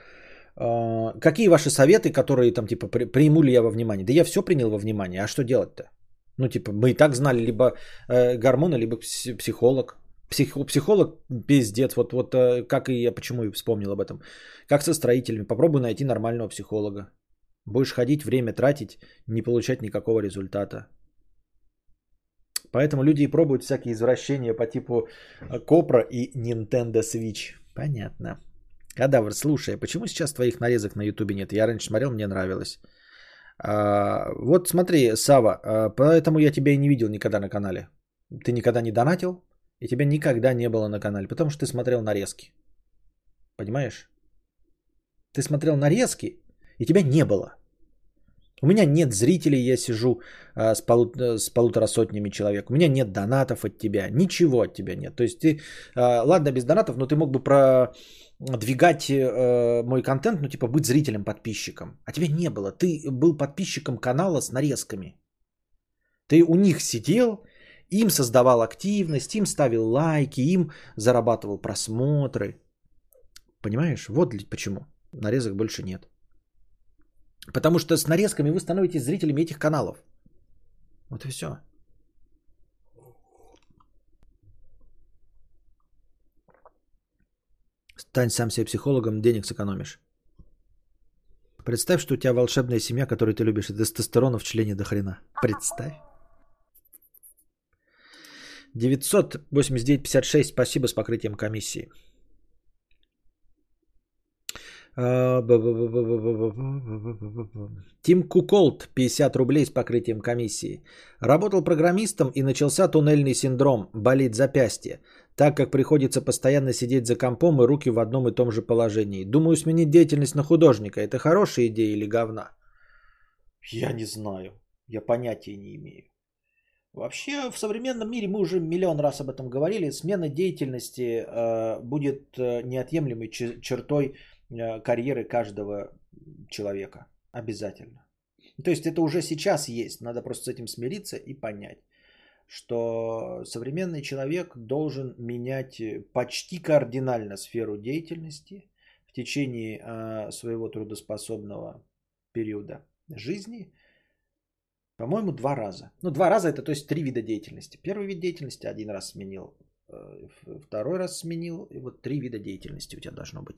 э, какие ваши советы, которые там типа при, приму ли я во внимание? Да я все принял во внимание. А что делать-то? Ну, типа, мы и так знали либо э, гормоны, либо психолог. Псих, психолог пиздец. Вот, вот э, как и я почему и вспомнил об этом. Как со строителями. Попробуй найти нормального психолога. Будешь ходить, время тратить, не получать никакого результата. Поэтому люди и пробуют всякие извращения по типу э, Копра и Nintendo Switch. Понятно. Кадавр, слушай, а почему сейчас твоих нарезок на Ютубе нет? Я раньше смотрел, мне нравилось. А, вот смотри, Сава, а, поэтому я тебя и не видел никогда на канале. Ты никогда не донатил, и тебя никогда не было на канале, потому что ты смотрел нарезки. Понимаешь? Ты смотрел нарезки, и тебя не было. У меня нет зрителей, я сижу а, с, полу, с полутора сотнями человек. У меня нет донатов от тебя, ничего от тебя нет. То есть ты, а, ладно, без донатов, но ты мог бы продвигать а, мой контент, ну типа быть зрителем, подписчиком. А тебя не было. Ты был подписчиком канала с нарезками. Ты у них сидел, им создавал активность, им ставил лайки, им зарабатывал просмотры. Понимаешь? Вот почему. Нарезок больше нет. Потому что с нарезками вы становитесь зрителями этих каналов. Вот и все. Стань сам себе психологом, денег сэкономишь. Представь, что у тебя волшебная семья, которую ты любишь, и тестостерона в члене до хрена. Представь. 989-56, спасибо с покрытием комиссии. Тим Куколт, 50 рублей с покрытием комиссии. Работал программистом и начался туннельный синдром, болит запястье, так как приходится постоянно сидеть за компом и руки в одном и том же положении. Думаю, сменить деятельность на художника. Это хорошая идея или говна? Я не знаю. Я понятия не имею. Вообще в современном мире мы уже миллион раз об этом говорили. Смена деятельности э, будет э, неотъемлемой чертой Э, карьеры каждого человека. Обязательно. То есть это уже сейчас есть. Надо просто с этим смириться и понять, что современный человек должен менять почти кардинально сферу деятельности в течение э, своего трудоспособного периода жизни. По-моему, два раза. Ну, два раза это, то есть три вида деятельности. Первый вид деятельности один раз сменил, э, второй раз сменил, и вот три вида деятельности у тебя должно быть.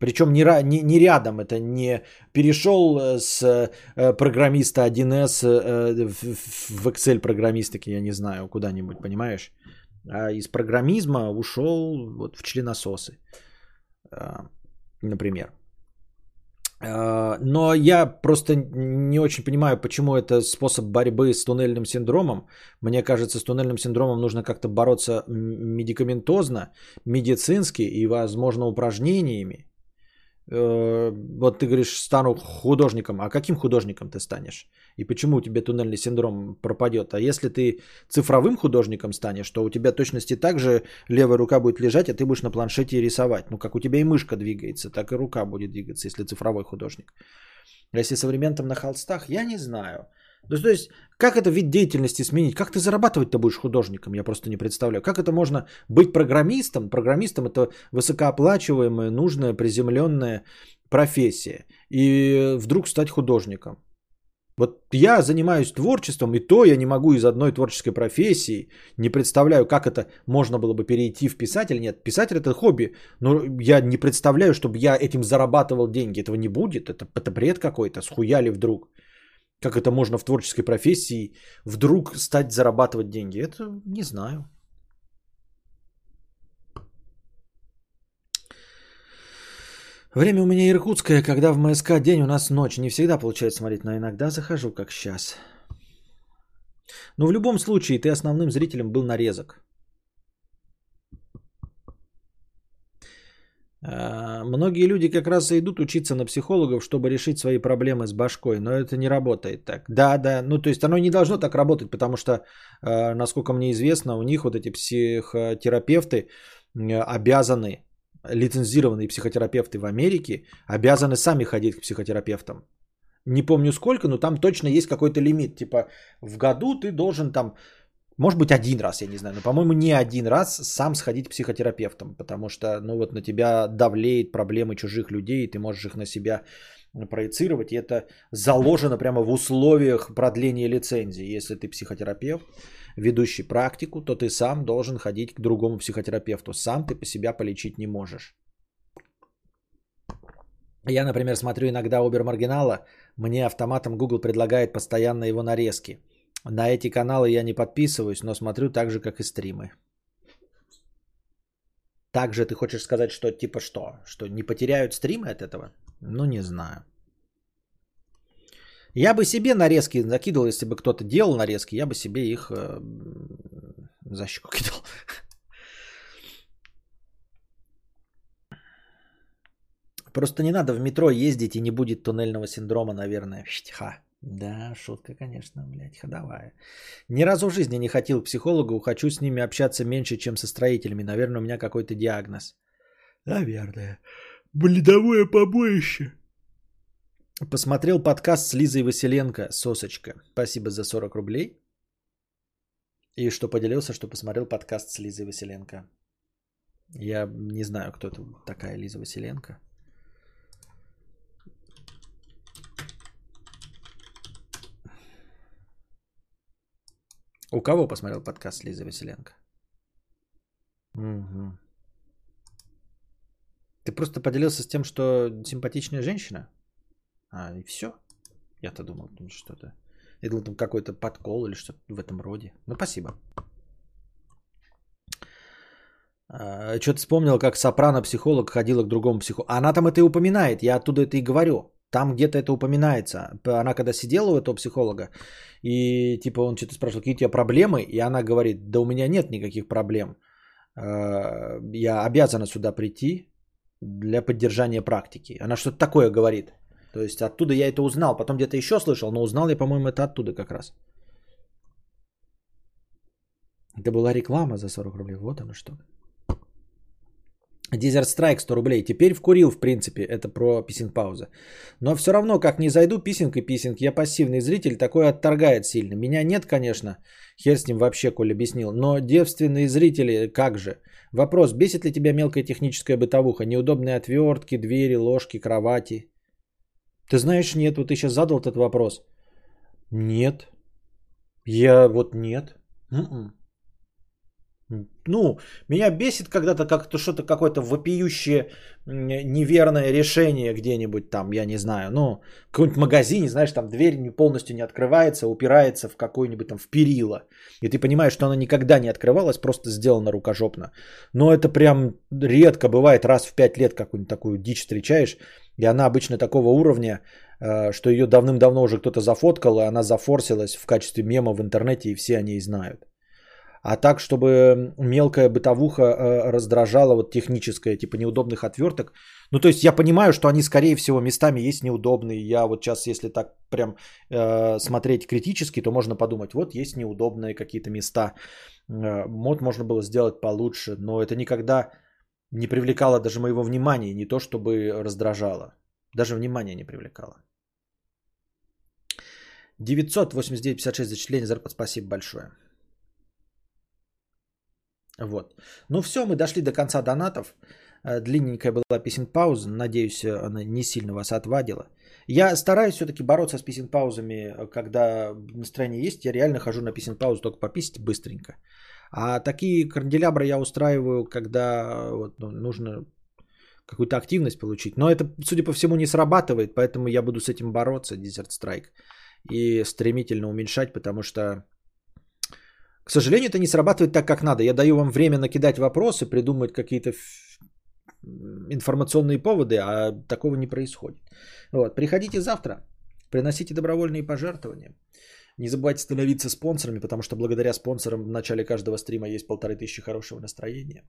Причем не, не, не рядом, это не перешел э, с э, программиста 1С э, в Excel программистики, я не знаю, куда-нибудь, понимаешь? А из программизма ушел вот в членососы, например. Но я просто не очень понимаю, почему это способ борьбы с туннельным синдромом. Мне кажется, с туннельным синдромом нужно как-то бороться медикаментозно, медицински и, возможно, упражнениями. Э, вот ты говоришь, стану художником. А каким художником ты станешь? И почему у тебя туннельный синдром пропадет? А если ты цифровым художником станешь, то у тебя точности так же левая рука будет лежать, а ты будешь на планшете рисовать. Ну, как у тебя и мышка двигается, так и рука будет двигаться, если цифровой художник. А если современным на холстах, я не знаю. Есть, то есть, как это вид деятельности сменить? Как ты зарабатывать-то будешь художником? Я просто не представляю. Как это можно быть программистом? Программистом это высокооплачиваемая, нужная, приземленная профессия. И вдруг стать художником. Вот я занимаюсь творчеством, и то я не могу из одной творческой профессии, не представляю, как это можно было бы перейти в писатель. Нет, писатель это хобби, но я не представляю, чтобы я этим зарабатывал деньги. Этого не будет, это, это бред какой-то, схуяли вдруг. Как это можно в творческой профессии вдруг стать зарабатывать деньги? Это не знаю. Время у меня иркутское, когда в МСК день, у нас ночь. Не всегда получается смотреть, но иногда захожу, как сейчас. Но в любом случае ты основным зрителем был нарезок. Многие люди как раз и идут учиться на психологов, чтобы решить свои проблемы с башкой, но это не работает так. Да, да, ну то есть оно не должно так работать, потому что, а, насколько мне известно, у них вот эти психотерапевты обязаны, лицензированные психотерапевты в Америке, обязаны сами ходить к психотерапевтам. не помню сколько, но там точно есть какой-то лимит. Типа в году ты должен там, может быть, один раз, я не знаю, но, по-моему, не один раз сам сходить к психотерапевтам, потому что, ну вот на тебя давлеет проблемы чужих людей, и ты можешь их на себя проецировать, и это заложено прямо в условиях продления лицензии. Если ты психотерапевт, ведущий практику, то ты сам должен ходить к другому психотерапевту. Сам ты по себя полечить не можешь. Я, например, смотрю иногда Убер Маргинала, мне автоматом Google предлагает постоянно его нарезки. На эти каналы я не подписываюсь, но смотрю так же, как и стримы. Также ты хочешь сказать, что типа что? Что не потеряют стримы от этого? Ну, не знаю. Я бы себе нарезки закидывал, если бы кто-то делал нарезки, я бы себе их э, за щеку кидал. Просто не надо в метро ездить и не будет туннельного синдрома, наверное. Ха. Да, шутка, конечно, блядь, ходовая. Ни разу в жизни не хотел к психологу, хочу с ними общаться меньше, чем со строителями. Наверное, у меня какой-то диагноз. Наверное. Бледовое побоище. Посмотрел подкаст с Лизой Василенко, Сосочка. Спасибо за 40 рублей. И что поделился, что посмотрел подкаст с Лизой Василенко. Я не знаю, кто это такая Лиза Василенко. У кого посмотрел подкаст Лиза Василенко? Угу. Ты просто поделился с тем, что симпатичная женщина? А, и все? Я-то думал, что-то. Я думал, там какой-то подкол или что-то в этом роде. Ну, спасибо. А, что-то вспомнил, как сопрано-психолог ходила к другому психологу. Она там это и упоминает, я оттуда это и говорю. Там где-то это упоминается. Она когда сидела у этого психолога, и типа он что-то спрашивал, какие у тебя проблемы, и она говорит, да у меня нет никаких проблем. А, я обязана сюда прийти для поддержания практики. Она что-то такое говорит. То есть оттуда я это узнал. Потом где-то еще слышал, но узнал я, по-моему, это оттуда как раз. Это была реклама за 40 рублей. Вот оно что. Desert Strike 100 рублей. Теперь вкурил, в принципе, это про писинг пауза. Но все равно, как не зайду писинг и писинг, я пассивный зритель, такое отторгает сильно. Меня нет, конечно, хер с ним вообще, Коль объяснил. Но девственные зрители, как же? Вопрос, бесит ли тебя мелкая техническая бытовуха? Неудобные отвертки, двери, ложки, кровати? Ты знаешь, нет, вот ты сейчас задал этот вопрос. Нет. Я вот нет. М-м. Ну, меня бесит когда-то как-то что-то какое-то вопиющее неверное решение где-нибудь там, я не знаю, ну, в каком-нибудь магазине, знаешь, там дверь не полностью не открывается, упирается в какой-нибудь там в перила. И ты понимаешь, что она никогда не открывалась, просто сделана рукожопно. Но это прям редко бывает, раз в пять лет какую-нибудь такую дичь встречаешь, и она обычно такого уровня, э, что ее давным-давно уже кто-то зафоткал, и она зафорсилась в качестве мема в интернете, и все о ней знают. А так, чтобы мелкая бытовуха э, раздражала, вот техническая, типа неудобных отверток. Ну, то есть я понимаю, что они, скорее всего, местами есть неудобные. Я вот сейчас, если так прям э, смотреть критически, то можно подумать, вот есть неудобные какие-то места. Э, мод можно было сделать получше, но это никогда не привлекало даже моего внимания, не то чтобы раздражало. Даже внимание не привлекало. 989-56 зачисление зарплат. Спасибо большое. Вот. Ну все, мы дошли до конца донатов. Э, длинненькая была писинг-пауза. Надеюсь, она не сильно вас отвадила. Я стараюсь все-таки бороться с писинг-паузами, когда настроение есть. Я реально хожу на писинг-паузу только пописать быстренько. А такие канделябры я устраиваю, когда вот, ну, нужно какую-то активность получить. Но это, судя по всему, не срабатывает, поэтому я буду с этим бороться, Desert Strike. И стремительно уменьшать, потому что к сожалению, это не срабатывает так, как надо. Я даю вам время накидать вопросы, придумать какие-то информационные поводы, а такого не происходит. Вот. Приходите завтра, приносите добровольные пожертвования. Не забывайте становиться спонсорами, потому что благодаря спонсорам в начале каждого стрима есть полторы тысячи хорошего настроения.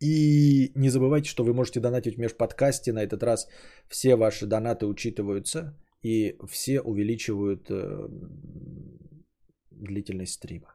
И не забывайте, что вы можете донатить в межподкасте. На этот раз все ваши донаты учитываются и все увеличивают э, длительность стрима.